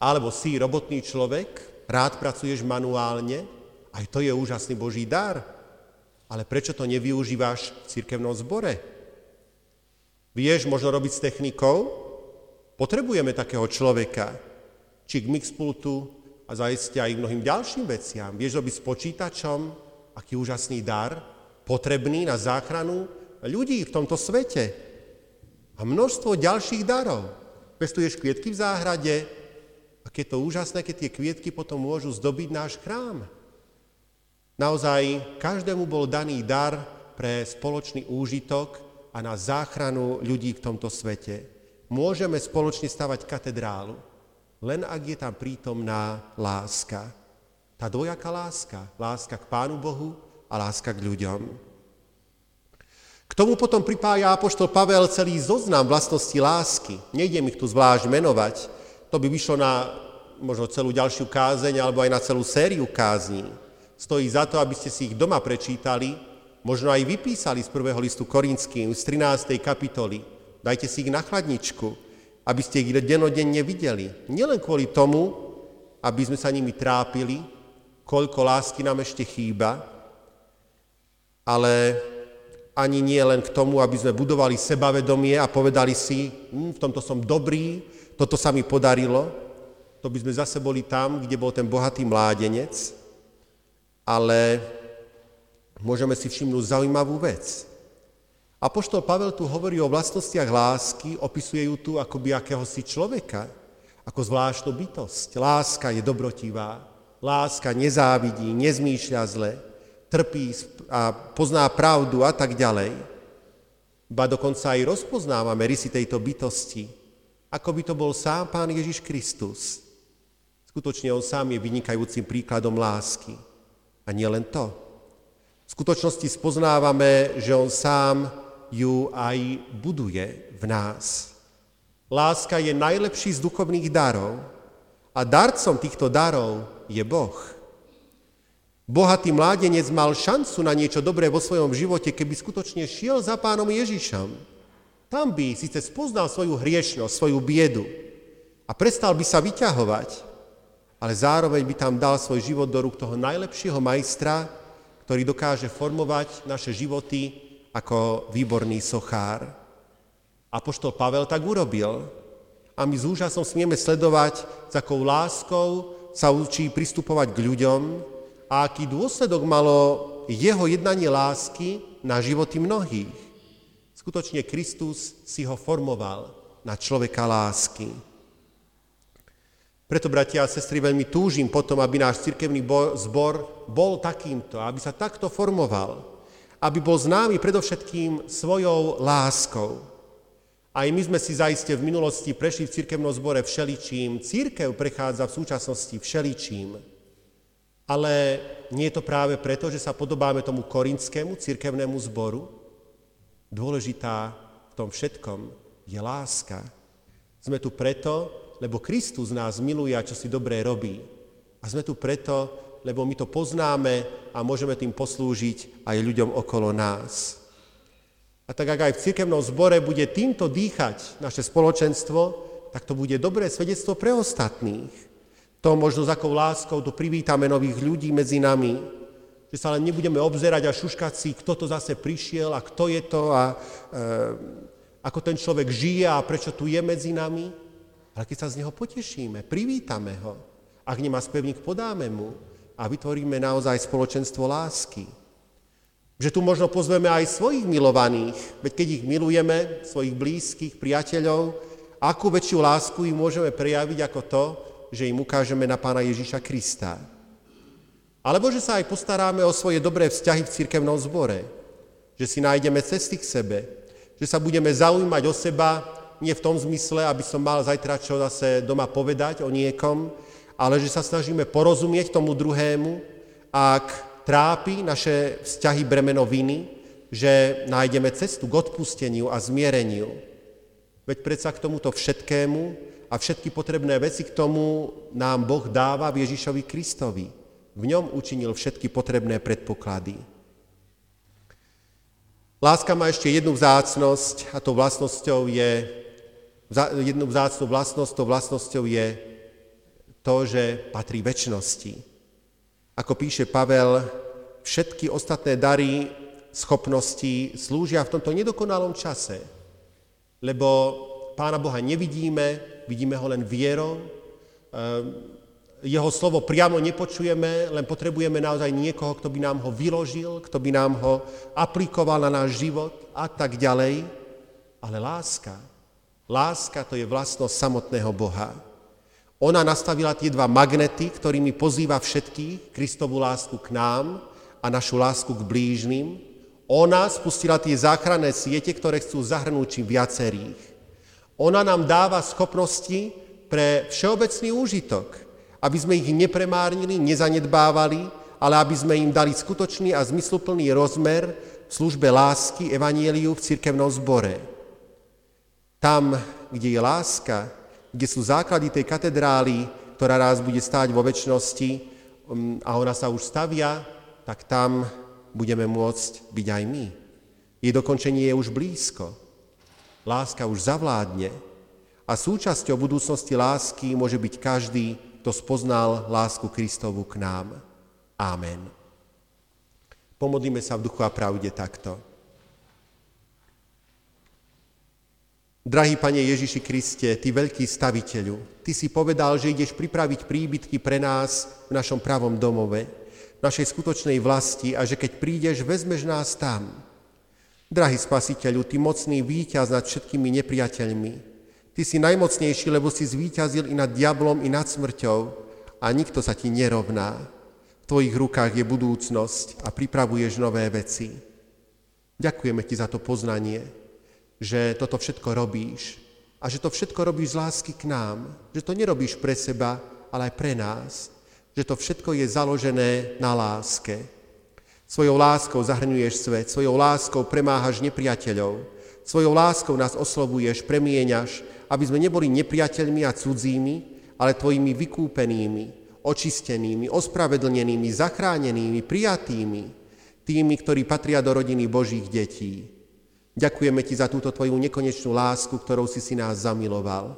Alebo si robotný človek, rád pracuješ manuálne, aj to je úžasný Boží dar. Ale prečo to nevyužívaš v církevnom zbore? Vieš možno robiť s technikou? Potrebujeme takého človeka. Či k mixpultu a zaiste aj mnohým ďalším veciam. Vieš robiť s počítačom? Aký úžasný dar? potrebný na záchranu ľudí v tomto svete. A množstvo ďalších darov. Pestuješ kvietky v záhrade a keď to úžasné, keď tie kvietky potom môžu zdobiť náš chrám. Naozaj každému bol daný dar pre spoločný úžitok a na záchranu ľudí v tomto svete. Môžeme spoločne stavať katedrálu, len ak je tam prítomná láska. Tá dvojaká láska. Láska k Pánu Bohu a láska k ľuďom. K tomu potom pripája apoštol Pavel celý zoznam vlastností lásky. Nejdem ich tu zvlášť menovať, to by vyšlo na možno celú ďalšiu kázeň alebo aj na celú sériu kázní. Stojí za to, aby ste si ich doma prečítali, možno aj vypísali z prvého listu Korinským, z 13. kapitoly. Dajte si ich na chladničku, aby ste ich denodenne videli. Nielen kvôli tomu, aby sme sa nimi trápili, koľko lásky nám ešte chýba, ale ani nie len k tomu, aby sme budovali sebavedomie a povedali si, hm, v tomto som dobrý, toto sa mi podarilo, to by sme zase boli tam, kde bol ten bohatý mládenec, ale môžeme si všimnúť zaujímavú vec. Apoštol Pavel tu hovorí o vlastnostiach lásky, opisuje ju tu akoby akéhosi človeka, ako zvláštnu bytosť. Láska je dobrotivá, láska nezávidí, nezmýšľa zle, trpí a pozná pravdu a tak ďalej. Ba dokonca aj rozpoznávame rysy tejto bytosti. ako by to bol sám Pán Ježiš Kristus. Skutočne On sám je vynikajúcim príkladom lásky. A nie len to. V skutočnosti spoznávame, že On sám ju aj buduje v nás. Láska je najlepší z duchovných darov a darcom týchto darov je Boh. Bohatý mládenec mal šancu na niečo dobré vo svojom živote, keby skutočne šiel za pánom Ježišom. Tam by síce spoznal svoju hriešnosť, svoju biedu a prestal by sa vyťahovať, ale zároveň by tam dal svoj život do rúk toho najlepšieho majstra, ktorý dokáže formovať naše životy ako výborný sochár. Apoštol Pavel tak urobil a my s úžasom smieme sledovať, s akou láskou sa učí pristupovať k ľuďom, a aký dôsledok malo jeho jednanie lásky na životy mnohých. Skutočne Kristus si ho formoval na človeka lásky. Preto, bratia a sestry, veľmi túžim potom, aby náš cirkevný zbor bol takýmto, aby sa takto formoval, aby bol známy predovšetkým svojou láskou. Aj my sme si zaiste v minulosti prešli v cirkevnom zbore všeličím, církev prechádza v súčasnosti všeličím. Ale nie je to práve preto, že sa podobáme tomu korinskému cirkevnému zboru? Dôležitá v tom všetkom je láska. Sme tu preto, lebo Kristus nás miluje a čo si dobré robí. A sme tu preto, lebo my to poznáme a môžeme tým poslúžiť aj ľuďom okolo nás. A tak ak aj v cirkevnom zbore bude týmto dýchať naše spoločenstvo, tak to bude dobré svedectvo pre ostatných. To možno s akou láskou tu privítame nových ľudí medzi nami, že sa len nebudeme obzerať a šuškať si, kto to zase prišiel a kto je to a e, ako ten človek žije a prečo tu je medzi nami. Ale keď sa z neho potešíme, privítame ho. Ak nemá spevník, podáme mu a vytvoríme naozaj spoločenstvo lásky. Že tu možno pozveme aj svojich milovaných, veď keď ich milujeme, svojich blízkych, priateľov, akú väčšiu lásku im môžeme prejaviť ako to, že im ukážeme na pána Ježíša Krista. Alebo že sa aj postaráme o svoje dobré vzťahy v cirkevnom zbore. Že si nájdeme cesty k sebe. Že sa budeme zaujímať o seba, nie v tom zmysle, aby som mal zajtra čo zase doma povedať o niekom, ale že sa snažíme porozumieť tomu druhému, ak trápi naše vzťahy bremeno viny, že nájdeme cestu k odpusteniu a zmiereniu. Veď predsa k tomuto všetkému a všetky potrebné veci k tomu nám Boh dáva v Ježišovi Kristovi. V ňom učinil všetky potrebné predpoklady. Láska má ešte jednu vzácnosť a to vlastnosťou je, jednu vzácnú vlastnosť, to vlastnosťou je to, že patrí väčšnosti. Ako píše Pavel, všetky ostatné dary, schopnosti slúžia v tomto nedokonalom čase, lebo Pána Boha nevidíme, vidíme ho len vierou, ehm, jeho slovo priamo nepočujeme, len potrebujeme naozaj niekoho, kto by nám ho vyložil, kto by nám ho aplikoval na náš život a tak ďalej. Ale láska, láska to je vlastnosť samotného Boha. Ona nastavila tie dva magnety, ktorými pozýva všetkých, Kristovú lásku k nám a našu lásku k blížnym. Ona spustila tie záchranné siete, ktoré chcú zahrnúť čím viacerých. Ona nám dáva schopnosti pre všeobecný úžitok, aby sme ich nepremárnili, nezanedbávali, ale aby sme im dali skutočný a zmysluplný rozmer v službe lásky Evanieliu v cirkevnom zbore. Tam, kde je láska, kde sú základy tej katedrály, ktorá raz bude stáť vo väčšnosti um, a ona sa už stavia, tak tam budeme môcť byť aj my. Jej dokončenie je už blízko láska už zavládne a súčasťou budúcnosti lásky môže byť každý, kto spoznal lásku Kristovu k nám. Amen. Pomodlíme sa v duchu a pravde takto. Drahý Pane Ježiši Kriste, Ty veľký staviteľu, Ty si povedal, že ideš pripraviť príbytky pre nás v našom pravom domove, v našej skutočnej vlasti a že keď prídeš, vezmeš nás tam. Drahý spasiteľu, Ty mocný víťaz nad všetkými nepriateľmi. Ty si najmocnejší, lebo si zvíťazil i nad diablom, i nad smrťou a nikto sa Ti nerovná. V Tvojich rukách je budúcnosť a pripravuješ nové veci. Ďakujeme Ti za to poznanie, že toto všetko robíš A že to všetko robíš z lásky k nám. Že to nerobíš pre seba, ale aj pre nás. Že to všetko je založené na láske. Svojou láskou zahrňuješ svet, svojou láskou premáhaš nepriateľov, svojou láskou nás oslovuješ, premieňaš, aby sme neboli nepriateľmi a cudzími, ale tvojimi vykúpenými, očistenými, ospravedlnenými, zachránenými, prijatými, tými, ktorí patria do rodiny Božích detí. Ďakujeme Ti za túto Tvoju nekonečnú lásku, ktorou si si nás zamiloval.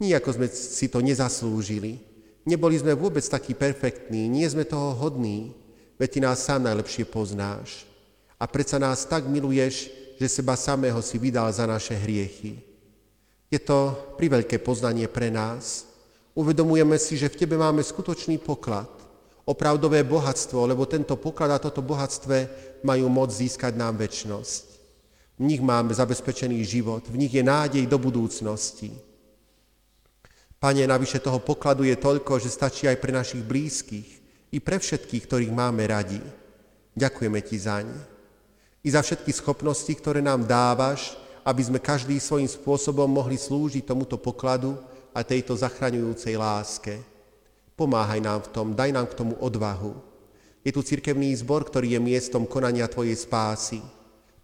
Nijako sme si to nezaslúžili. Neboli sme vôbec takí perfektní, nie sme toho hodní, veď Ty nás sám najlepšie poznáš. A predsa nás tak miluješ, že seba samého si vydal za naše hriechy. Je to priveľké poznanie pre nás. Uvedomujeme si, že v Tebe máme skutočný poklad, opravdové bohatstvo, lebo tento poklad a toto bohatstve majú moc získať nám väčnosť. V nich máme zabezpečený život, v nich je nádej do budúcnosti. Pane, navyše toho pokladu je toľko, že stačí aj pre našich blízkych i pre všetkých, ktorých máme radi. Ďakujeme Ti zaň. I za všetky schopnosti, ktoré nám dávaš, aby sme každý svojím spôsobom mohli slúžiť tomuto pokladu a tejto zachraňujúcej láske. Pomáhaj nám v tom, daj nám k tomu odvahu. Je tu cirkevný zbor, ktorý je miestom konania Tvojej spásy.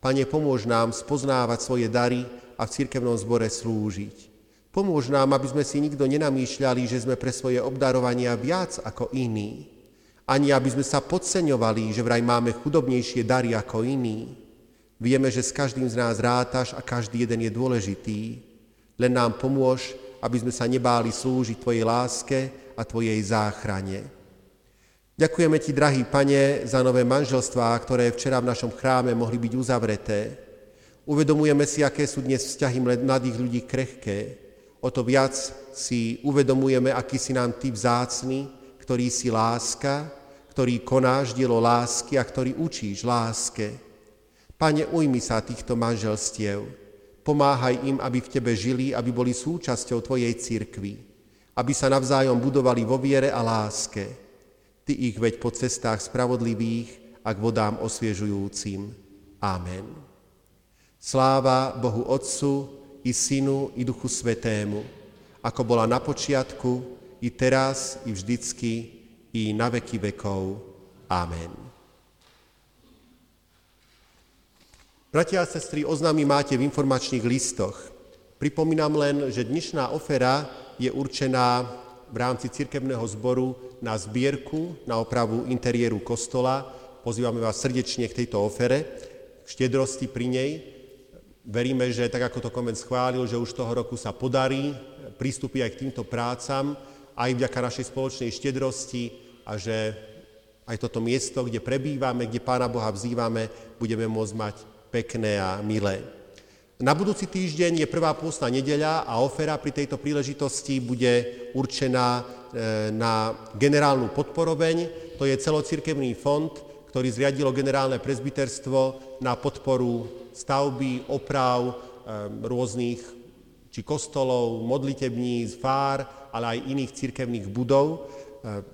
Pane, pomôž nám spoznávať svoje dary a v cirkevnom zbore slúžiť. Pomôž nám, aby sme si nikto nenamýšľali, že sme pre svoje obdarovania viac ako iní. Ani aby sme sa podceňovali, že vraj máme chudobnejšie dary ako iní. Vieme, že s každým z nás rátaš a každý jeden je dôležitý. Len nám pomôž, aby sme sa nebáli slúžiť Tvojej láske a Tvojej záchrane. Ďakujeme Ti, drahý Pane, za nové manželstvá, ktoré včera v našom chráme mohli byť uzavreté. Uvedomujeme si, aké sú dnes vzťahy mladých ľudí krehké. O to viac si uvedomujeme, aký si nám Ty vzácný, ktorý si láska, ktorý konáš dielo lásky a ktorý učíš láske. Pane, ujmi sa týchto manželstiev. Pomáhaj im, aby v Tebe žili, aby boli súčasťou Tvojej cirkvi, aby sa navzájom budovali vo viere a láske Ty ich veď po cestách spravodlivých a k vodám osviežujúcim. Amen. Sláva Bohu Otcu i Synu i Duchu Svetému, ako bola na počiatku, i teraz, i vždycky, i na veky vekov. Amen. Bratia a sestry, oznámy máte v informačných listoch. Pripomínam len, že dnešná ofera je určená v rámci cirkevného zboru na zbierku na opravu interiéru kostola. Pozývame vás srdečne k tejto ofere, k štedrosti pri nej. Veríme, že tak ako to konvent schválil, že už toho roku sa podarí prístupiť aj k týmto prácam, aj vďaka našej spoločnej štedrosti a že aj toto miesto, kde prebývame, kde Pána Boha vzývame, budeme môcť mať pekné a milé. Na budúci týždeň je prvá pôstna nedeľa a ofera pri tejto príležitosti bude určená e, na generálnu podporoveň. To je celocirkevný fond, ktorý zriadilo generálne prezbiterstvo na podporu stavby, oprav e, rôznych či kostolov, modlitebníc, fár, ale aj iných cirkevných budov. E,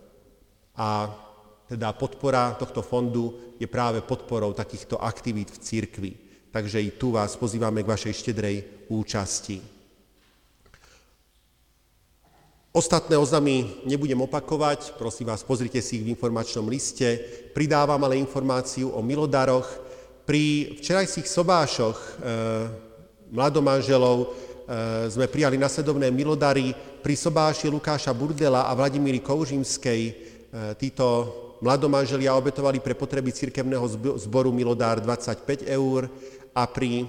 a teda podpora tohto fondu je práve podporou takýchto aktivít v cirkvi. Takže i tu vás pozývame k vašej štedrej účasti. Ostatné oznamy nebudem opakovať, prosím vás, pozrite si ich v informačnom liste. Pridávam ale informáciu o milodaroch. Pri včerajších sobášoch e, mladomanželov e, sme prijali nasledovné milodary. Pri sobáši Lukáša Burdela a Vladimíry Koužimskej e, títo mladomanželia obetovali pre potreby cirkevného zboru milodár 25 eur a pri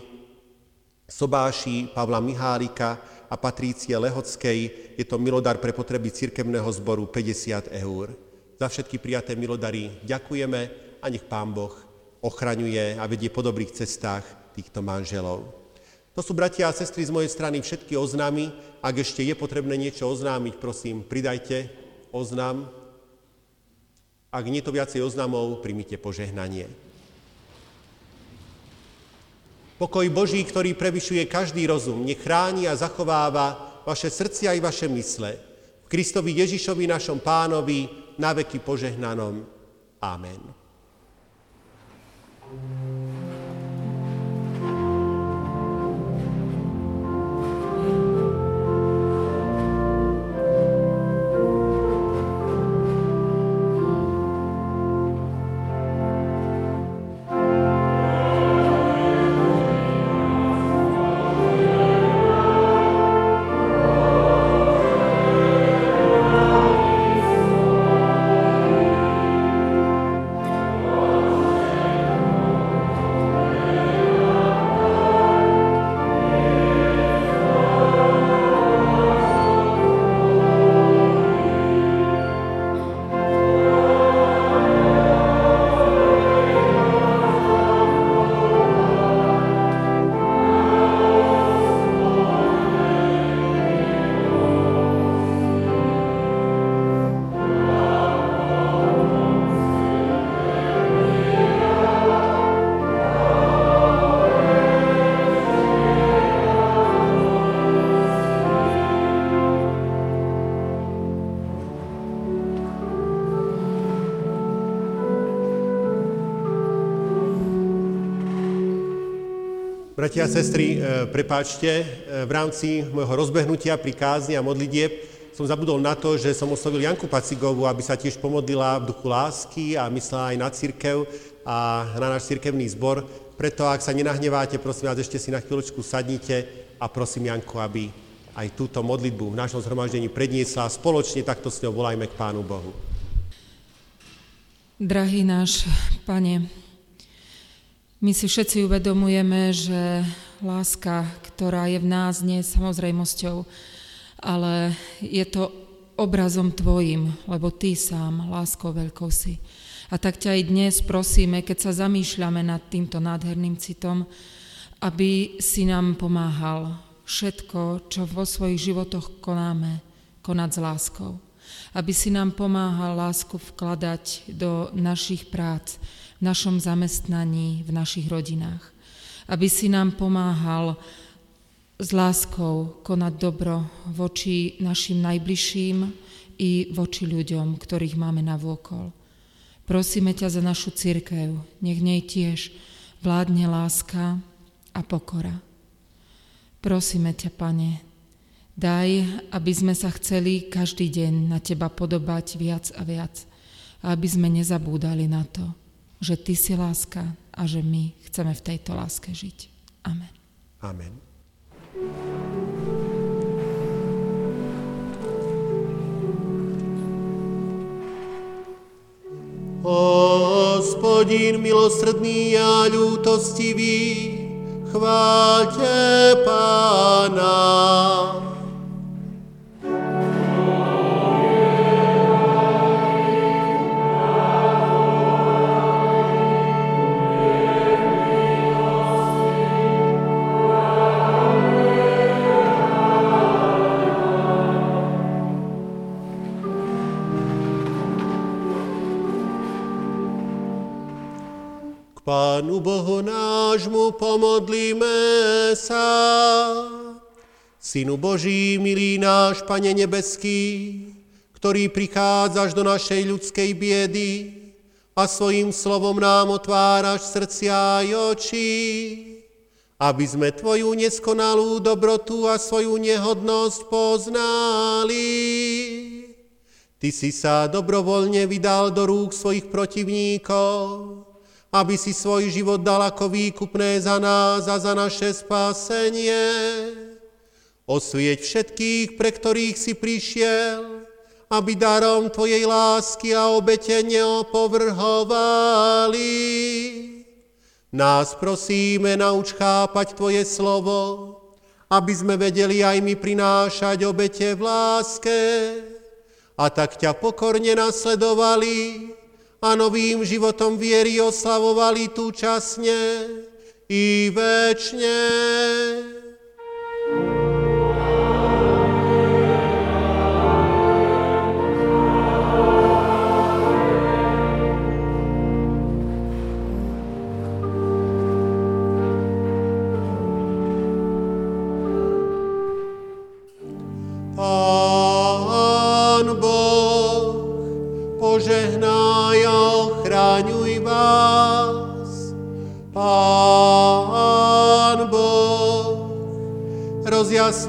sobáši Pavla Mihálika a Patrície Lehockej je to milodar pre potreby cirkevného zboru 50 eur. Za všetky prijaté milodary ďakujeme a nech Pán Boh ochraňuje a vedie po dobrých cestách týchto manželov. To sú, bratia a sestry, z mojej strany všetky oznámy. Ak ešte je potrebné niečo oznámiť, prosím, pridajte oznám. Ak nie to viacej oznamov, primite požehnanie. Pokoj Boží, ktorý prevyšuje každý rozum, nech a zachováva vaše srdcia i vaše mysle. V Kristovi Ježišovi, našom pánovi, na veky požehnanom. Amen. Bratia a sestry, e, prepáčte, e, v rámci môjho rozbehnutia pri kázni a modlitieb som zabudol na to, že som oslovil Janku Pacigovú, aby sa tiež pomodlila v duchu lásky a myslela aj na církev a na náš církevný zbor. Preto, ak sa nenahneváte, prosím vás, ešte si na chvíľočku sadnite a prosím Janku, aby aj túto modlitbu v našom zhromaždení predniesla a spoločne takto s ňou volajme k Pánu Bohu. Drahý náš Pane, my si všetci uvedomujeme, že láska, ktorá je v nás, nie je samozrejmosťou, ale je to obrazom Tvojim, lebo Ty sám láskou veľkou si. A tak ťa aj dnes prosíme, keď sa zamýšľame nad týmto nádherným citom, aby si nám pomáhal všetko, čo vo svojich životoch konáme, konať s láskou. Aby si nám pomáhal lásku vkladať do našich prác, našom zamestnaní, v našich rodinách. Aby si nám pomáhal s láskou konať dobro voči našim najbližším i voči ľuďom, ktorých máme na vôkol. Prosíme ťa za našu církev, nech nej tiež vládne láska a pokora. Prosíme ťa, Pane, daj, aby sme sa chceli každý deň na Teba podobať viac a viac, aby sme nezabúdali na to, že Ty si láska a že my chceme v tejto láske žiť. Amen. Amen. Hospodin milosrdný a ľútostivý, chváľte Pána. Nášmu pomodlíme sa. Synu Boží, milý náš Pane nebeský, ktorý prichádzaš do našej ľudskej biedy a svojim slovom nám otváraš srdcia aj oči, aby sme Tvoju neskonalú dobrotu a svoju nehodnosť poznali. Ty si sa dobrovoľne vydal do rúk svojich protivníkov, aby si svoj život dal ako výkupné za nás a za naše spásenie. Osvieť všetkých, pre ktorých si prišiel, aby darom Tvojej lásky a obete neopovrhovali. Nás prosíme, nauč chápať Tvoje slovo, aby sme vedeli aj my prinášať obete v láske a tak ťa pokorne nasledovali, a novým životom viery oslavovali tu časne i večne.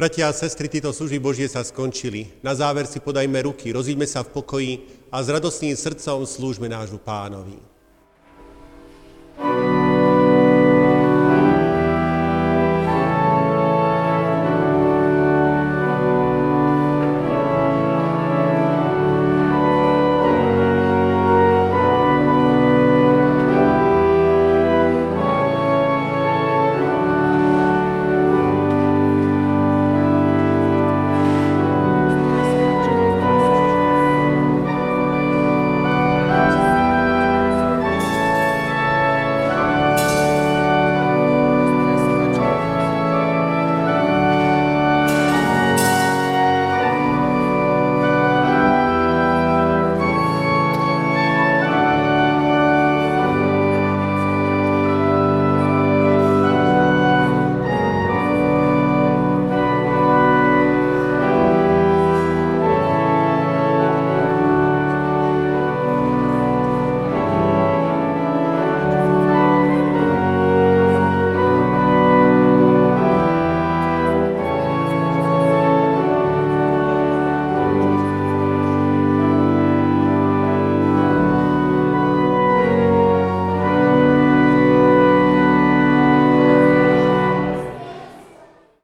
Bratia a sestry, títo služby Božie sa skončili. Na záver si podajme ruky, rozíďme sa v pokoji a s radostným srdcom slúžme nášmu pánovi.